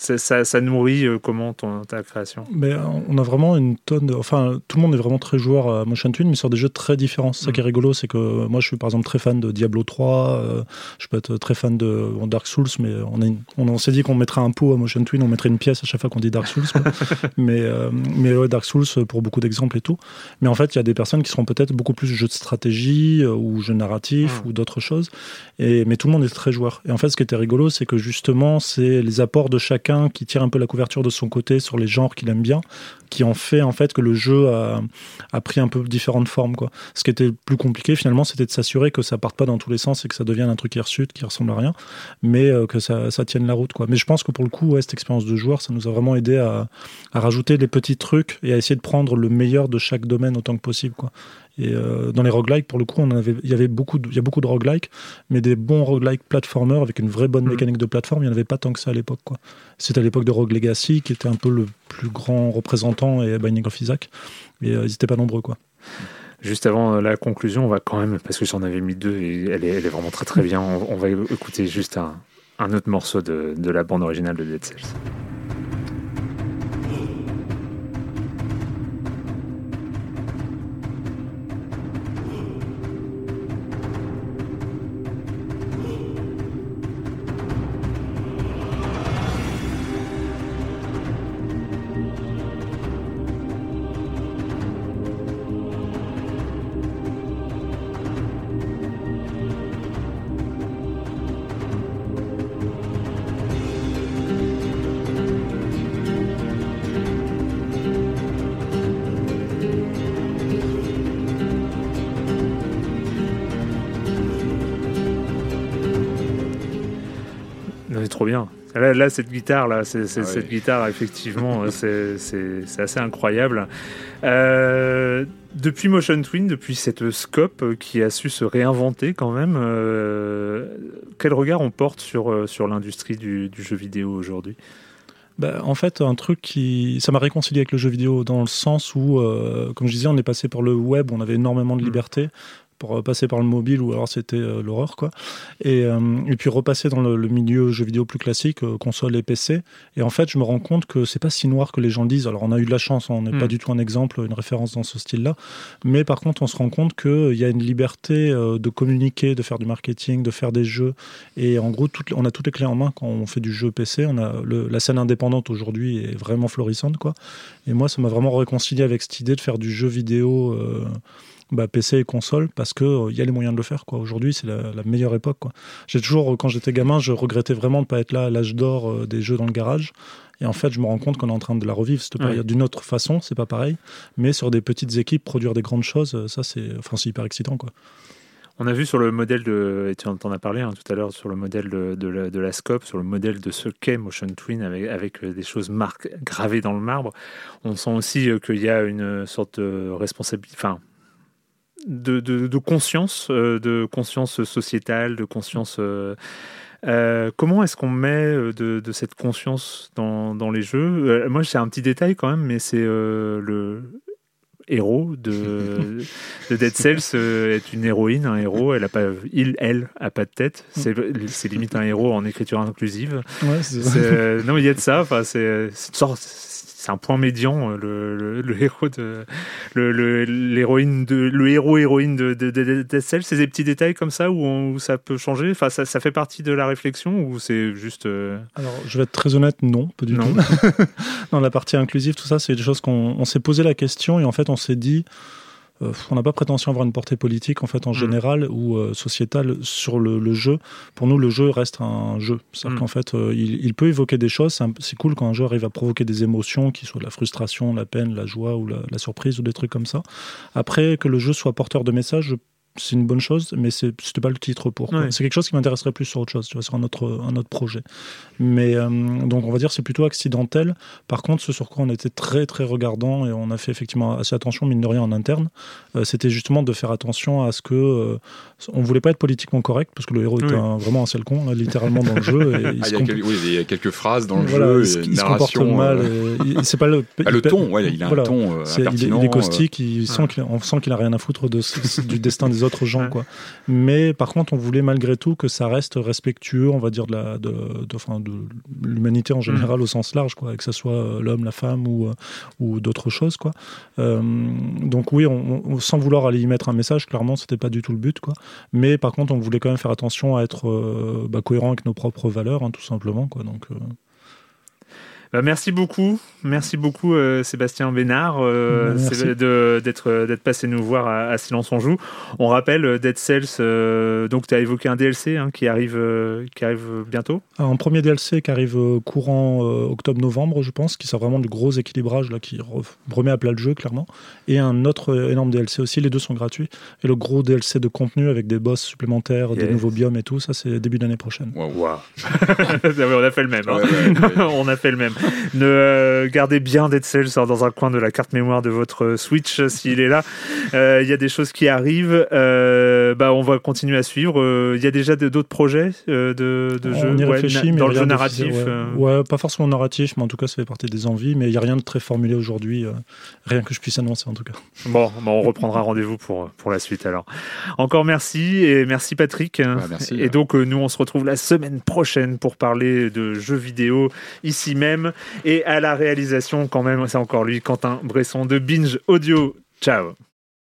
ça, ça, nourrit euh, comment ton, ta création? Mais On a vraiment une tonne. De, enfin, tout le monde est vraiment très joueur à Motion Twin, mais sur des jeux très différents. C'est ça qui est mm. rigolo, c'est que moi, je suis par exemple très fan de Diablo 3, euh, je peux être très fan de Dark Souls, mais on, on, s'est dit qu'on mettrait un pot à Motion Twin, on mettrait une pièce à chaque fois qu'on dit Dark Souls. (laughs) mais euh, mais ouais, Dark Souls pour beaucoup d'exemples et tout. Mais en fait, il y a des personnes qui seront peut-être beaucoup plus jeux de stratégie ou jeux narratifs mm. ou d'autres choses. Et, mais tout le monde est très joueur. Et en fait, ce qui était rigolo, c'est que justement, c'est les apports de chacun qui tire un peu la couverture de son côté sur les genres qu'il aime bien, qui ont fait en fait que le jeu a, pris un peu différentes formes. Ce qui était plus compliqué finalement, c'était de s'assurer que ça parte pas dans tous les sens et que ça devienne un truc hirsute qui ressemble à rien, mais euh, que ça, tienne la route. Quoi. Mais je pense que pour le coup, cette expérience de joueur, ça nous a vraiment aidé à, rajouter des petits trucs et à essayer de prendre le meilleur de chaque domaine autant que possible. Et euh, dans les roguelikes, pour le coup, on avait, il y avait beaucoup, de, il y a beaucoup de roguelikes, mais des bons roguelikes platformers avec une vraie bonne mm. mécanique de plateforme, il n'y en avait pas tant que ça à l'époque. Quoi. C'était à l'époque de Rogue Legacy, qui était un peu le plus grand représentant, et Binding of Isaac, mais euh, ils n'étaient pas nombreux. Quoi. Juste avant euh, la conclusion, on va quand même, parce que j'en avais mis deux et elle est, elle est vraiment très très bien, on, va écouter juste un, un autre morceau de, de la bande originale de Dead Cells. Trop bien. Là, cette guitare, là, c'est, Ah cette oui. guitare, effectivement, (laughs) c'est, assez incroyable. Euh, depuis Motion Twin, depuis cette scope qui a su se réinventer quand même, euh, quel regard on porte sur, euh, sur l'industrie du, du jeu vidéo aujourd'hui? Bah, en fait, un truc qui. Ça m'a réconcilié avec le jeu vidéo dans le sens où, euh, comme je disais, on est passé par le web, on avait énormément de Mm. liberté. Pour euh, passer par le mobile, ou alors c'était euh, l'horreur, quoi. Et, euh, et puis repasser dans le, le milieu jeu vidéo plus classique, euh, console et PC. Et en fait, je me rends compte que c'est pas si noir que les gens le disent. Alors, on a eu de la chance, on n'est pas du tout un exemple, une référence dans ce style-là. Mais par contre, on se rend compte qu'il y a une liberté de communiquer, de faire du marketing, de faire des jeux. Et en gros, on a toutes les clés en main quand on fait du jeu PC. On a le- la scène indépendante aujourd'hui est vraiment florissante, quoi. Et moi, ça m'a vraiment réconcilié avec cette idée de faire du jeu vidéo. Euh, bah, PC et console parce que euh, il y a les moyens de le faire quoi. Aujourd'hui, c'est la, la meilleure époque quoi. J'ai toujours euh, quand j'étais gamin, je regrettais vraiment de pas être là à l'âge d'or euh, des jeux dans le garage. Et en fait, je me rends compte qu'on est en train de la revivre cette Ouais. période d'une autre façon, c'est pas pareil, mais sur des petites équipes produire des grandes choses, euh, ça c'est enfin c'est hyper excitant quoi. On a vu sur le modèle de, et tu en as parlé hein, tout à l'heure, sur le modèle de, de la, de la scope, sur le modèle de ce qu'est Motion Twin avec, avec euh, des choses marquées, gravées dans le marbre. On sent aussi euh, qu'il y a une sorte de responsabilité, enfin, de, de- de conscience, euh, de conscience sociétale, de conscience. euh, euh, comment est-ce qu'on met de, de cette conscience dans, dans les jeux? Euh, Moi, j'ai un petit détail quand même, mais c'est euh, le héros de, (laughs) de Dead Cells est une héroïne, un héros. Elle a pas, il, elle, a pas de tête. C'est, c'est limite un héros en écriture inclusive. Ouais, C'est, euh, non, il y a de ça. Enfin, c'est, c'est une sorte- c'est un point médian, euh, le, le, le héros de, le, l'héroïne de, le héros héroïne de, de, de-. C'est des petits détails comme ça où, on- où ça peut changer? Enfin, ça, ça fait partie de la réflexion ou c'est juste. euh, Alors, je vais être très honnête, non, pas du Non. tout. (laughs) dans la partie inclusive, tout ça, c'est des choses qu'on on s'est posé la question et en fait, on s'est dit, on n'a pas prétention à avoir une portée politique en fait en Mm. général ou euh, sociétale sur le, le jeu. Pour nous, le jeu reste un jeu. C'est-à-dire Mm. qu'en fait, euh, il, il peut évoquer des choses. C'est cool quand un jeu arrive à provoquer des émotions, qui soient de la frustration, la peine, la joie ou la, la surprise ou des trucs comme ça. Après, que le jeu soit porteur de messages, je- c'est une bonne chose, mais c'est- c'était pas le titre pour. Ouais. C'est quelque chose qui m'intéresserait plus sur autre chose, tu vois, sur un autre, un autre projet. Mais euh, donc, on va dire c'est plutôt accidentel. Par contre, ce sur quoi on était très très regardant et on a fait effectivement assez attention, mine de rien, en interne, euh, c'était justement de faire attention à ce que euh, on voulait pas être politiquement correct parce que le héros Oui. était un- vraiment un sale con, là, littéralement dans le jeu. Et (laughs) il Ah, il, y a quelques, oui, il y a quelques phrases dans le voilà, jeu, il se- et une il se comporte narration. mal. euh, et il- c'est pas le, (laughs) ah, le il- ton, ouais, il a voilà. un ton euh, c'est- il, est, il est euh, caustique, il Ouais. on sent qu'il a rien à foutre de, ce- du destin des autres gens. Ouais. Quoi. Mais par contre, on voulait malgré tout que ça reste respectueux, on va dire, de la- de, de- enfin, de l'humanité en général au sens large, quoi, que ce soit euh, l'homme, la femme ou, euh, ou d'autres choses. Quoi. Euh, donc oui, on, on- sans vouloir aller y mettre un message, clairement, c'était pas du tout le but. Quoi. Mais par contre, on voulait quand même faire attention à être euh, bah, cohérent avec nos propres valeurs, hein, tout simplement. Quoi. Donc, euh, Bah, merci beaucoup, merci beaucoup euh, Sébastien Bénard euh, d'être euh, d'être passé nous voir à, à Silence on joue. On rappelle euh, Dead Cells, euh, donc tu as évoqué un DLC hein, qui arrive euh, qui arrive bientôt. Un premier DLC qui arrive courant euh, octobre-novembre, je pense, qui sert vraiment du gros équilibrage, là, qui re- remet à plat le jeu, clairement. Et un autre énorme DLC aussi, les deux sont gratuits. Et le gros DLC de contenu avec des boss supplémentaires, des nouveaux biomes et tout, ça c'est début d'année prochaine. waouh. (laughs) on a fait le même. hein. Ouais, ouais, ouais. (laughs) on a fait le même. (laughs) Ne euh, gardez bien Dead Cells dans un coin de la carte mémoire de votre Switch euh, s'il est là. Euh, Il y a des choses qui arrivent. Euh, bah, on va continuer à suivre. Euh, Il y a déjà d'autres projets euh, de, de jeux? On y ouais, réfléchit, na- mais dans le jeu narratif. Ouais. euh. Ouais, pas forcément narratif, mais en tout cas ça fait partie des envies. Mais il n'y a rien de très formulé aujourd'hui, euh, rien que je puisse annoncer en tout cas. Bon, bah, on reprendra rendez-vous pour, pour la suite alors. Encore merci et merci Patrick. Merci. Et donc euh, nous on se retrouve la semaine prochaine pour parler de jeux vidéo ici même et à la réalisation quand même, c'est encore lui, Quentin Bresson de Binge Audio. Ciao